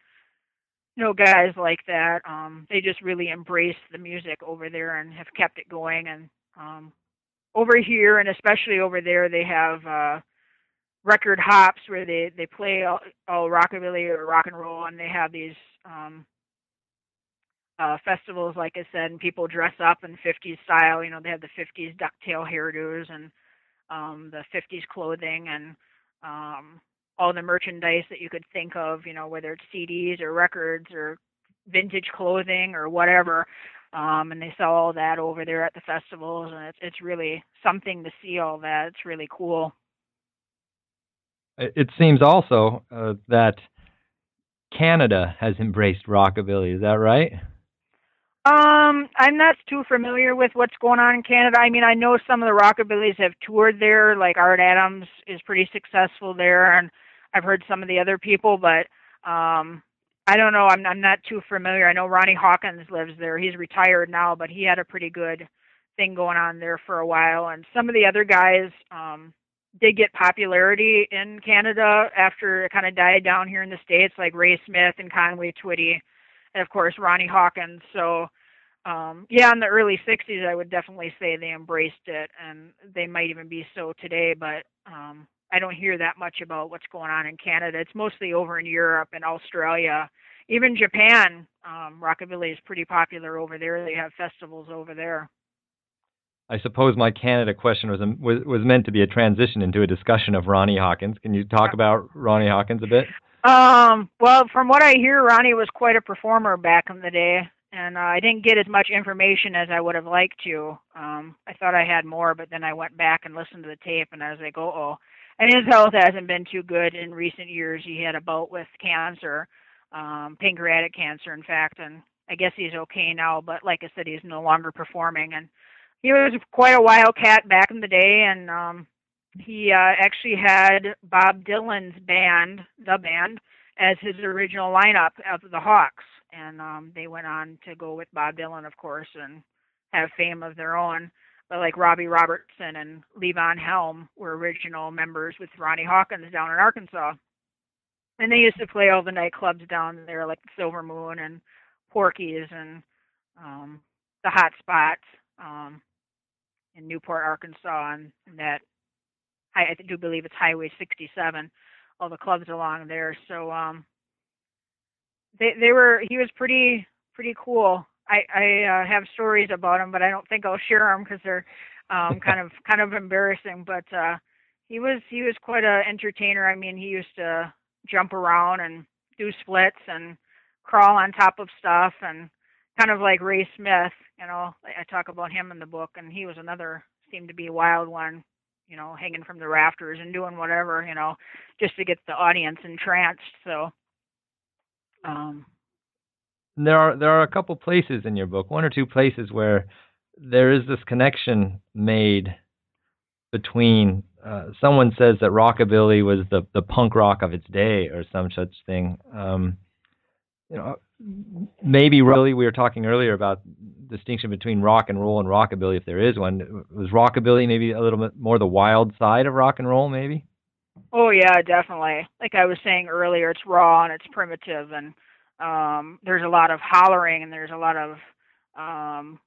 you know guys like that. Um, they just really embraced the music over there and have kept it going. And um, over here, and especially over there, they have. Uh, record hops where they they play all, all rockabilly or rock and roll, and they have these um, uh, festivals, like I said, and people dress up in 50s style. You know, they have the 50s ducktail hairdos and um, the 50s clothing and um, all the merchandise that you could think of. You know, whether it's CDs or records or vintage clothing or whatever. Um, and they sell all that over there at the festivals, and it's it's really something to see all that. It's really cool it seems also uh, that Canada has embraced rockabilly. Is that right? Um, I'm not too familiar with what's going on in Canada. I mean, I know some of the rockabillys have toured there, like Art Adams is pretty successful there, and I've heard some of the other people, but um, I don't know. I'm I'm not too familiar. I know Ronnie Hawkins lives there. He's retired now, but he had a pretty good thing going on there for a while, and some of the other guys. Um, did get popularity in Canada after it kind of died down here in the states, like Ray Smith and Conway Twitty, and of course Ronnie Hawkins. So, um, yeah, in the early '60s, I would definitely say they embraced it, and they might even be so today. But um, I don't hear that much about what's going on in Canada. It's mostly over in Europe and Australia, even Japan. Um, rockabilly is pretty popular over there. They have festivals over there. I suppose my Canada question was, was was meant to be a transition into a discussion of Ronnie Hawkins. Can you talk about Ronnie Hawkins a bit? Um, well, from what I hear, Ronnie was quite a performer back in the day, and uh, I didn't get as much information as I would have liked to. Um, I thought I had more, but then I went back and listened to the tape, and I was like, oh, oh. And his health hasn't been too good in recent years. He had a bout with cancer, um, pancreatic cancer, in fact, and I guess he's okay now. But like I said, he's no longer performing, and he was quite a wildcat back in the day, and um, he uh, actually had Bob Dylan's band, the band, as his original lineup of the Hawks, and um, they went on to go with Bob Dylan, of course, and have fame of their own. But like Robbie Robertson and Levon Helm were original members with Ronnie Hawkins down in Arkansas. And they used to play all the nightclubs down there, like Silver Moon and Porky's and um, the Hot Spots. Um, in Newport, Arkansas, and, that I, I do believe it's Highway 67. All the clubs along there. So um, they they were he was pretty pretty cool. I I uh, have stories about him, but I don't think I'll share them because they're um, kind of kind of embarrassing. But uh, he was he was quite a entertainer. I mean, he used to jump around and do splits and crawl on top of stuff and kind of like Ray Smith, you know, I talk about him in the book, and he was another seemed to be a wild one, you know, hanging from the rafters and doing whatever, you know, just to get the audience entranced. So, um, there are there are a couple places in your book, one or two places where there is this connection made between uh, someone says that rockabilly was the the punk rock of its day or some such thing. Um, you know, maybe really we were talking earlier about distinction between rock and roll and rockabilly if there is one. Was rockabilly maybe a little bit more the wild side of rock and roll maybe? Oh yeah definitely. Like i was saying earlier it's raw and it's primitive and um there's a lot of hollering and there's a lot of um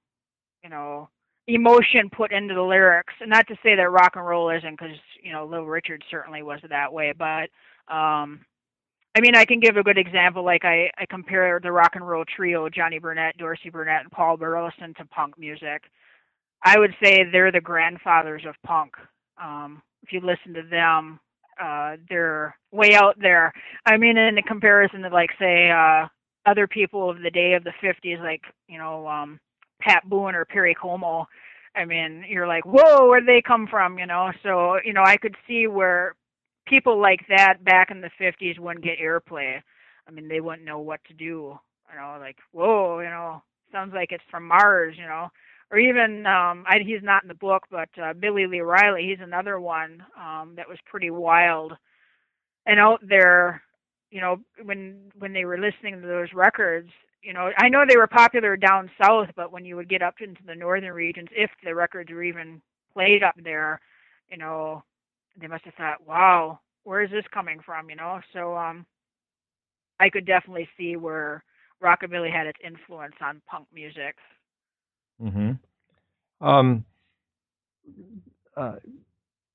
you know emotion put into the lyrics. And not to say that rock and roll isn't because you know little richard certainly was that way but Um, I mean, I can give a good example. Like I, I compare the rock and roll trio, Johnny Burnette, Dorsey Burnette, and Paul Burlison to punk music. I would say they're the grandfathers of punk. Um, if you listen to them, uh, they're way out there. I mean, in the comparison to like say uh, other people of the day of the '50s, like you know um, Pat Boone or Perry Como. I mean, you're like, whoa, where'd they come from? You know, so you know, I could see where people like that back in the 50s wouldn't get airplay. I mean, they wouldn't know what to do. You know, like, whoa, you know, sounds like it's from Mars, you know. Or even, um, I, he's not in the book, but uh, Billy Lee Riley, he's another one um, that was pretty wild and out there. You know, when when they were listening to those records, you know, I know they were popular down south, but when you would get up into the northern regions, if the records were even played up there, you know, they must have thought, wow, where is this coming from? You know, so um, I could definitely see where rockabilly had its influence on punk music. Hmm. Um. Uh,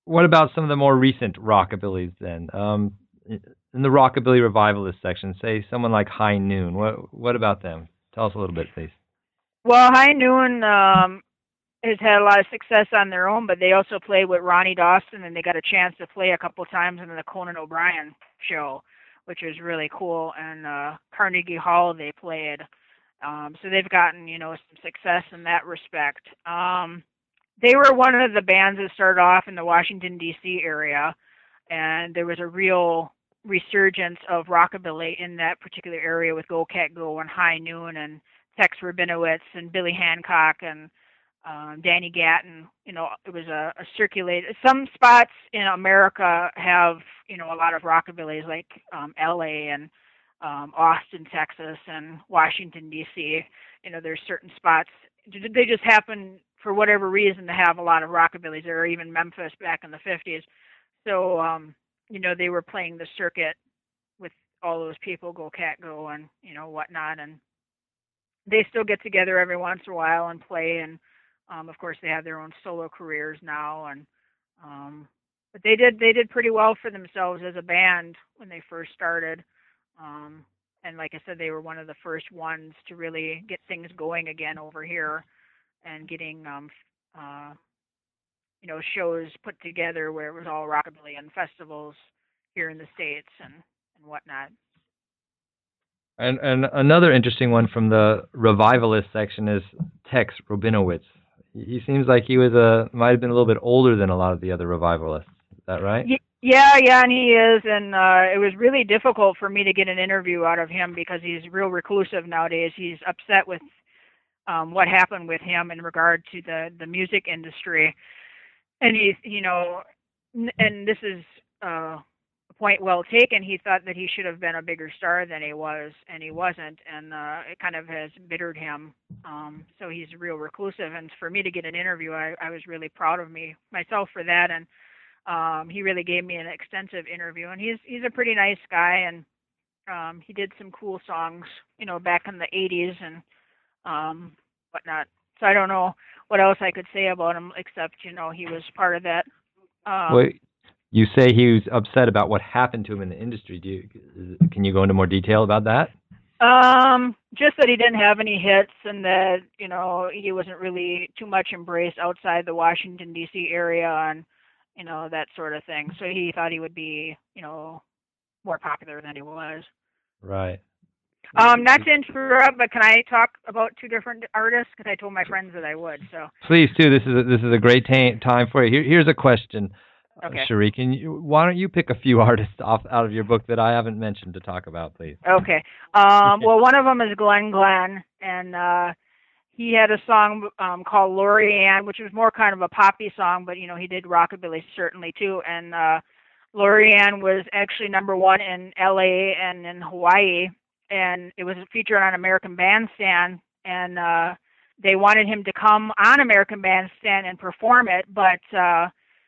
what about some of the more recent rockabillys then? Um, in the rockabilly revivalist section, say someone like High Noon. What what about them? Tell us a little bit, please. Well, High Noon um, has had a lot of success on their own, but they also played with Ronnie Dawson, and they got a chance to play a couple times in the Conan O'Brien show, which was really cool. And uh, Carnegie Hall they played, um, so they've gotten you know some success in that respect. Um, they were one of the bands that started off in the Washington D.C. area, and there was a real resurgence of rockabilly in that particular area with Go Cat Go and High Noon and Tex Rubinowitz and Billy Hancock and um, Danny Gatton. You know, it was a, a circulated. Some spots in America have you know a lot of rockabillys, like um, L.A. and um, Austin, Texas, and Washington D.C. You know, there's certain spots. They just happen for whatever reason to have a lot of rockabillys, or even Memphis back in the 50s. So, um, you know, they were playing the circuit with all those people, Go Cat Go, and you know whatnot, and they still get together every once in a while and play and um, of course, they have their own solo careers now, and um, but they did they did pretty well for themselves as a band when they first started. Um, and like I said, they were one of the first ones to really get things going again over here, and getting um, uh, you know shows put together where it was all rockabilly and festivals here in the states and and whatnot. And and another interesting one from the revivalist section is Tex Rubinowitz. He seems like he was a might have been a little bit older than a lot of the other revivalists. Is that right? Yeah, yeah, and he is, and uh, it was really difficult for me to get an interview out of him because he's real reclusive nowadays. He's upset with um, what happened with him in regard to the the music industry, and he's, you know, and this is uh, point well taken. He thought that he should have been a bigger star than he was, and he wasn't, and uh, it kind of has bittered him. Um, so he's real reclusive. And for me to get an interview, I, I was really proud of me myself for that. And um, he really gave me an extensive interview. And he's he's a pretty nice guy, and um, he did some cool songs, you know, back in the '80s and um, whatnot. So I don't know what else I could say about him except you know he was part of that. Um, Wait you say he was upset about what happened to him in the industry. Do you, can you go into more detail about that? Um, just that he didn't have any hits, and that you know he wasn't really too much embraced outside the Washington D.C. area, and you know that sort of thing. So he thought he would be, you know, more popular than he was. Right. Um, not to interrupt, but can I talk about two different artists? Because I told my friends that I would. So. Please do. This is a, this is a great time for you. Here, here's a question. Okay. Cherie, can you, why don't you pick a few artists off out of your book that I haven't mentioned to talk about, please? Okay. Um, well, one of them is Glen Glenn, and uh, he had a song um, called Lori-Ann, which was more kind of a poppy song, but you know he did rockabilly certainly too. And uh, Lori-Ann was actually number one in L.A. and in Hawaii, and it was featured on American Bandstand, and uh, they wanted him to come on American Bandstand and perform it, but uh,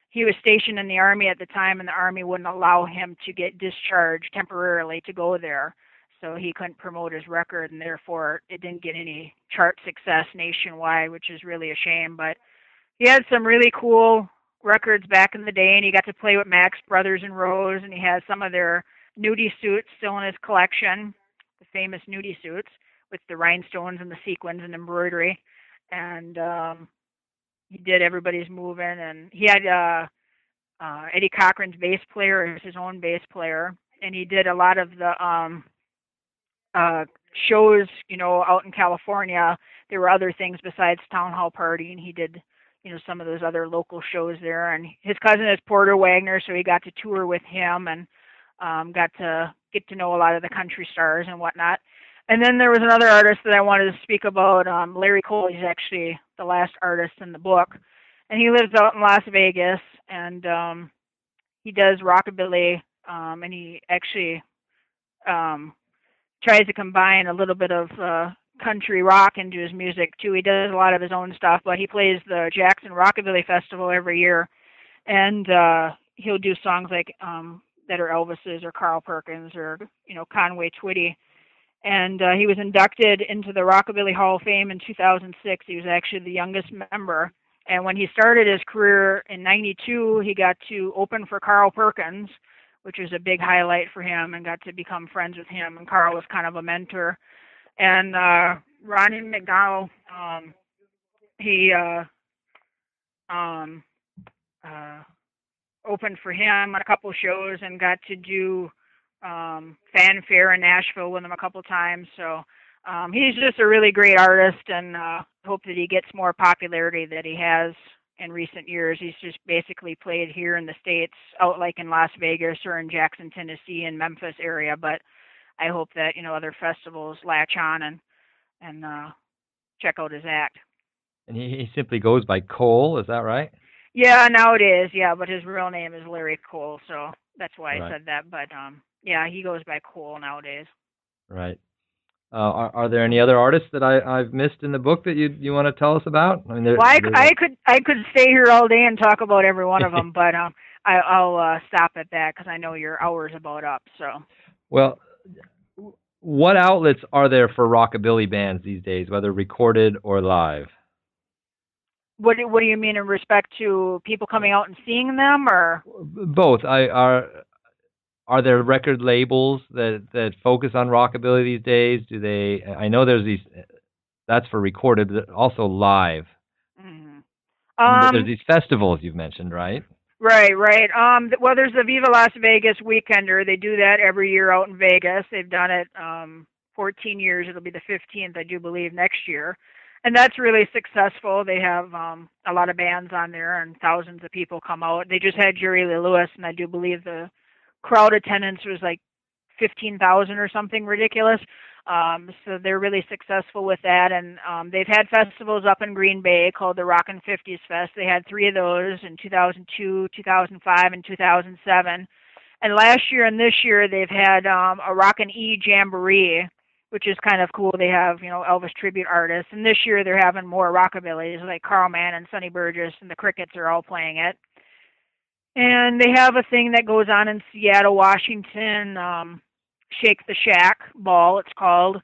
he was stationed in the army at the time and the army wouldn't allow him to get discharged temporarily to go there so he couldn't promote his record and therefore it didn't get any chart success nationwide which is really a shame but he had some really cool records back in the day and he got to play with Maddox Brothers and Rose and he has some of their nudie suits still in his collection, the famous nudie suits with the rhinestones and the sequins and embroidery. And um, he did Everybody's Moving, and he had uh, uh, Eddie Cochran's bass player as his own bass player, and he did a lot of the um, uh, shows, you know, out in California. There were other things besides Town Hall Party, and he did, you know, some of those other local shows there. And his cousin is Porter Wagoner, so he got to tour with him and um, got to get to know a lot of the country stars and whatnot. And then there was another artist that I wanted to speak about, um, Larry Cole. He's actually the last artist in the book, and he lives out in Las Vegas, and um, he does rockabilly, um, and he actually um, tries to combine a little bit of uh, country rock into his music too. He does a lot of his own stuff, but he plays the Jackson Rockabilly Festival every year, and uh, he'll do songs like um, that are Elvis's or Carl Perkins or you know Conway Twitty. And uh, he was inducted into the Rockabilly Hall of Fame in 2006. He was actually the youngest member. And when he started his career in '92, he got to open for Carl Perkins, which was a big highlight for him, and got to become friends with him. And Carl was kind of a mentor. And uh, Ronnie McDonald, um, he uh, um, uh, opened for him on a couple shows and got to do um, Fan Fair in Nashville with him a couple times. So um, he's just a really great artist, and uh, hope that he gets more popularity that he has in recent years. He's just basically played here in the states, out like in Las Vegas or in Jackson, Tennessee, and Memphis area. But I hope that you know other festivals latch on and and uh, check out his act. And he, he simply goes by Cole, is that right? Yeah, now it is. Yeah, but his real name is Larry Cole, so that's why Right. I said that. But um, yeah, he goes by Cole nowadays. Right. Uh, are, are there any other artists that I, I've missed in the book that you you want to tell us about? I mean, there, Well, I, could I could stay here all day and talk about every one of them, but um, I, I'll uh, stop at that because I know your hour's about up. So Well, what outlets are there for rockabilly bands these days, whether recorded or live? what do, what do you mean in respect to people coming out and seeing them, or Both. I are are there record labels that that focus on rockabilly these days? Do they? I know there's these. That's for recorded, but also live. Mhm. Um, there's these festivals you've mentioned, right? Right, right. Um, well, there's the Viva Las Vegas Weekender. They do that every year out in Vegas. They've done it um, 14 years. It'll be the 15th, I do believe, next year, and that's really successful. They have um, a lot of bands on there, and thousands of people come out. They just had Jerry Lee Lewis, and I do believe the crowd attendance was like 15,000 or something ridiculous. Um, so they're really successful with that, and um, they've had festivals up in Green Bay called the Rockin' Fifties Fest. They had three of those in 2002, 2005, and 2007. And last year and this year they've had um, a Rockin' E Jamboree, which is kind of cool. They have you know Elvis tribute artists, and this year they're having more rockabillys like Carl Mann and Sonny Burgess, and the Crickets are all playing it. And they have a thing that goes on in Seattle, Washington. Um, Shake the Shack Ball, it's called.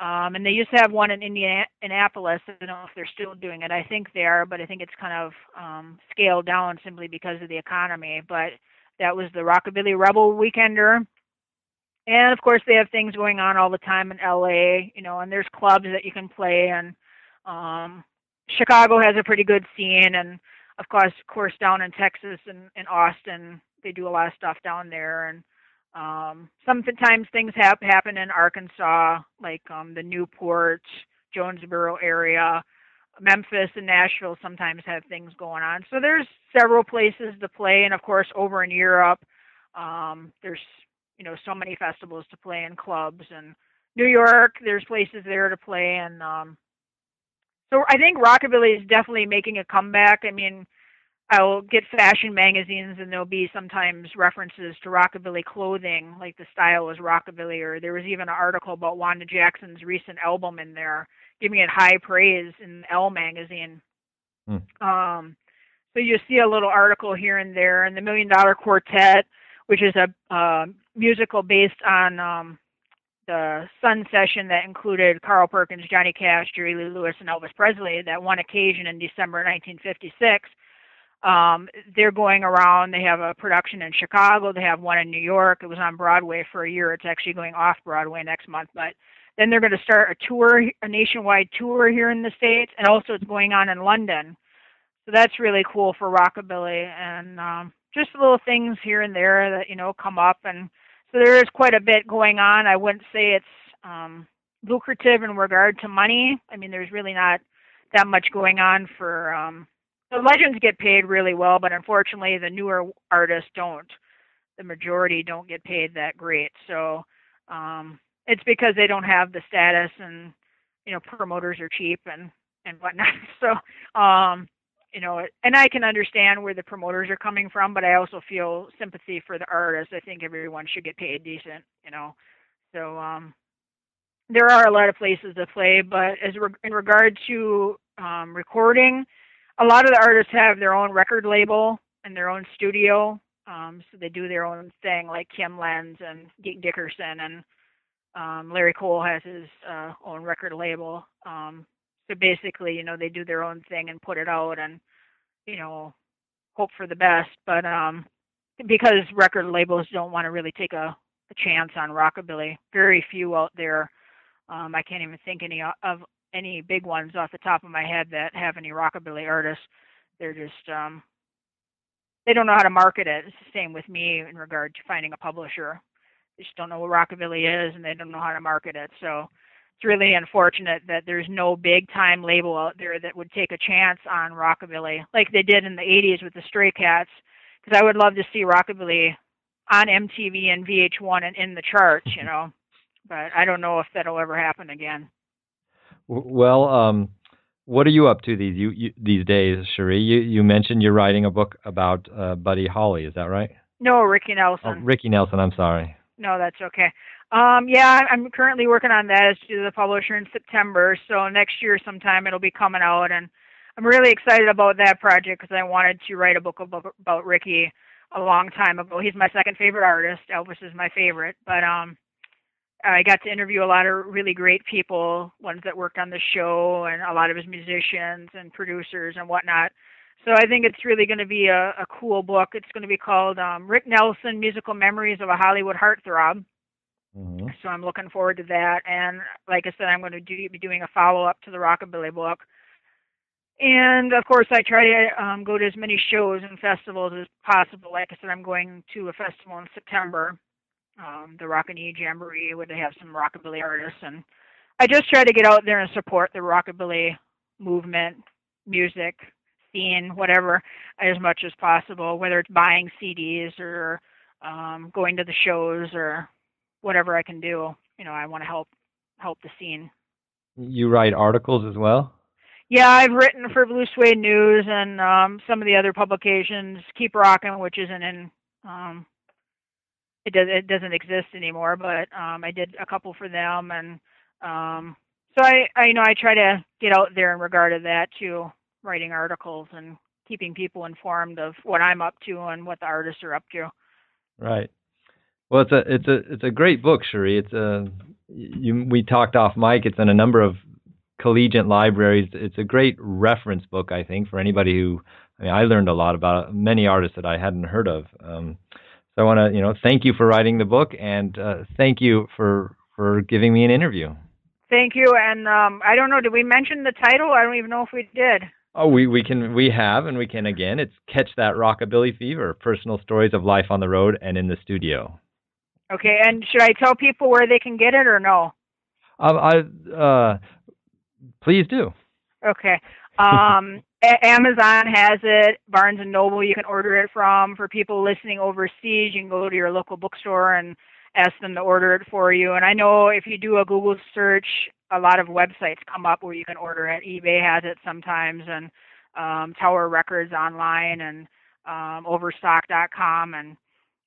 Um, and they used to have one in Indianapolis. I don't know if they're still doing it. I think they are, but I think it's kind of um, scaled down simply because of the economy. But that was the Rockabilly Rebel Weekender. And of course, they have things going on all the time in LA, you know, and there's clubs that you can play. And um, Chicago has a pretty good scene. And of course, of course, down in Texas and in Austin, they do a lot of stuff down there. And um, sometimes things have happen in Arkansas, like um, the Newport, Jonesboro area. Memphis and Nashville sometimes have things going on. So there's several places to play, and of course over in Europe, um, there's you know so many festivals to play in clubs, and New York, there's places there to play, and um, so I think rockabilly is definitely making a comeback. I mean, I'll get fashion magazines and there'll be sometimes references to rockabilly clothing, like the style was rockabilly, or there was even an article about Wanda Jackson's recent album in there, giving it high praise in Elle magazine. Hmm. Um, so you see a little article here and there, and the Million Dollar Quartet, which is a uh, musical based on um, the Sun session that included Carl Perkins, Johnny Cash, Jerry Lee Lewis, and Elvis Presley, that one occasion in December 1956 um, they're going around. They have a production in Chicago. They have one in New York. It was on Broadway for a year. It's actually going off Broadway next month, but then they're going to start a tour, a nationwide tour here in the states, and also it's going on in London. So that's really cool for rockabilly, and um, just little things here and there that you know come up, and so there is quite a bit going on. I wouldn't say it's um, lucrative in regard to money. I mean, there's really not that much going on for um, the legends get paid really well, but unfortunately, the newer artists don't. The majority don't get paid that great. So um, it's because they don't have the status, and you know, promoters are cheap and and whatnot. So um, you know, and I can understand where the promoters are coming from, but I also feel sympathy for the artists. I think everyone should get paid decent, you know. So um, there are a lot of places to play, but as re- in regard to um, recording, a lot of the artists have their own record label and their own studio, um, so they do their own thing, like Kim Lenz and Deke Dickerson, and um, Larry Cole has his uh, own record label. Um, so basically, you know, they do their own thing and put it out, and you know, hope for the best. But um, because record labels don't want to really take a, a chance on rockabilly, very few out there. Um, I can't even think any of any big ones off the top of my head that have any rockabilly artists. They're just um, they don't know how to market it. It's the same with me in regard to finding a publisher. They just don't know what rockabilly is, and they don't know how to market it. So it's really unfortunate that there's no big time label out there that would take a chance on rockabilly like they did in the 80s with the Stray Cats. Because I would love to see rockabilly on MTV and VH1 and in the charts, you know. But I don't know if that'll ever happen again. Well, um, what are you up to these you, you, these days, Cherie? You you mentioned you're writing a book about uh, Buddy Holly. Is that right? No, Ricky Nelson. Oh, Ricky Nelson. I'm sorry. No, that's okay. Um, yeah, I'm currently working on that as to the publisher in September. So next year sometime it'll be coming out, and I'm really excited about that project because I wanted to write a book about, about Ricky a long time ago. He's my second favorite artist. Elvis is my favorite, but um, I got to interview a lot of really great people, ones that worked on the show, and a lot of his musicians and producers and whatnot. So I think it's really going to be a, a cool book. It's going to be called um, Rick Nelson: Musical Memories of a Hollywood Heartthrob. Mm-hmm. So I'm looking forward to that. And like I said, I'm going to do, be doing a follow up to the Rockabilly book. And of course, I try to um, go to as many shows and festivals as possible. Like I said, I'm going to a festival in September, um, the Rockany Jamboree, where they have some rockabilly artists. And I just try to get out there and support the rockabilly movement, music, scene, whatever, as much as possible, whether it's buying CDs or um, going to the shows or whatever I can do. You know, I want to help help the scene. You write articles as well? Yeah, I've written for Blue Suede News and um, some of the other publications. Keep Rockin', which isn't in, um, it does it doesn't exist anymore, but um, I did a couple for them, and um, so I, I you know I try to get out there in regard to that too, writing articles and keeping people informed of what I'm up to and what the artists are up to. Right. Well, it's a it's a it's a great book, Cherie. It's a you, we talked off mic. It's in a number of collegiate libraries. It's a great reference book, I think, for anybody who. I mean, I learned a lot about many artists that I hadn't heard of. Um, so I want to, you know, thank you for writing the book, and uh, thank you for for giving me an interview. Thank you, and um, I don't know. Did we mention the title? I don't even know if we did. Oh, we, we can we have and we can again. It's catch that rockabilly fever. Personal stories of life on the road and in the studio. Okay, and should I tell people where they can get it or no? Um, I uh, please do. Okay. Um, Amazon has it. Barnes and Noble, you can order it from. For people listening overseas, you can go to your local bookstore and ask them to order it for you. And I know if you do a Google search, a lot of websites come up where you can order it. eBay has it sometimes, and um, Tower Records online, and um, Overstock.com, and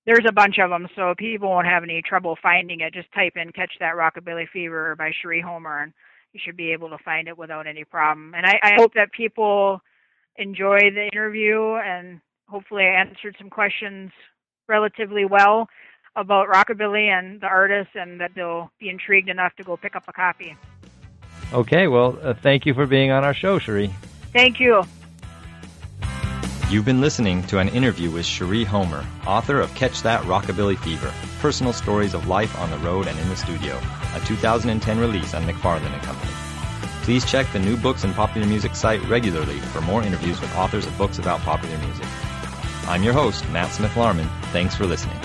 there's a bunch of them, so people won't have any trouble finding it. Just type in "Catch That Rockabilly Fever" by Cherie Homer, and you should be able to find it without any problem. And I, I hope that people enjoy the interview, and hopefully I answered some questions relatively well about rockabilly and the artists, and that they'll be intrigued enough to go pick up a copy. Okay, well, uh, thank you for being on our show, Cherie. Thank you. You've been listening to an interview with Cherie Homer, author of Catch That Rockabilly Fever, Personal Stories of Life on the Road and in the Studio, a 2010 release on McFarland and Company. Please check the New Books and Popular Music site regularly for more interviews with authors of books about popular music. I'm your host, Matt Smith Larman. Thanks for listening.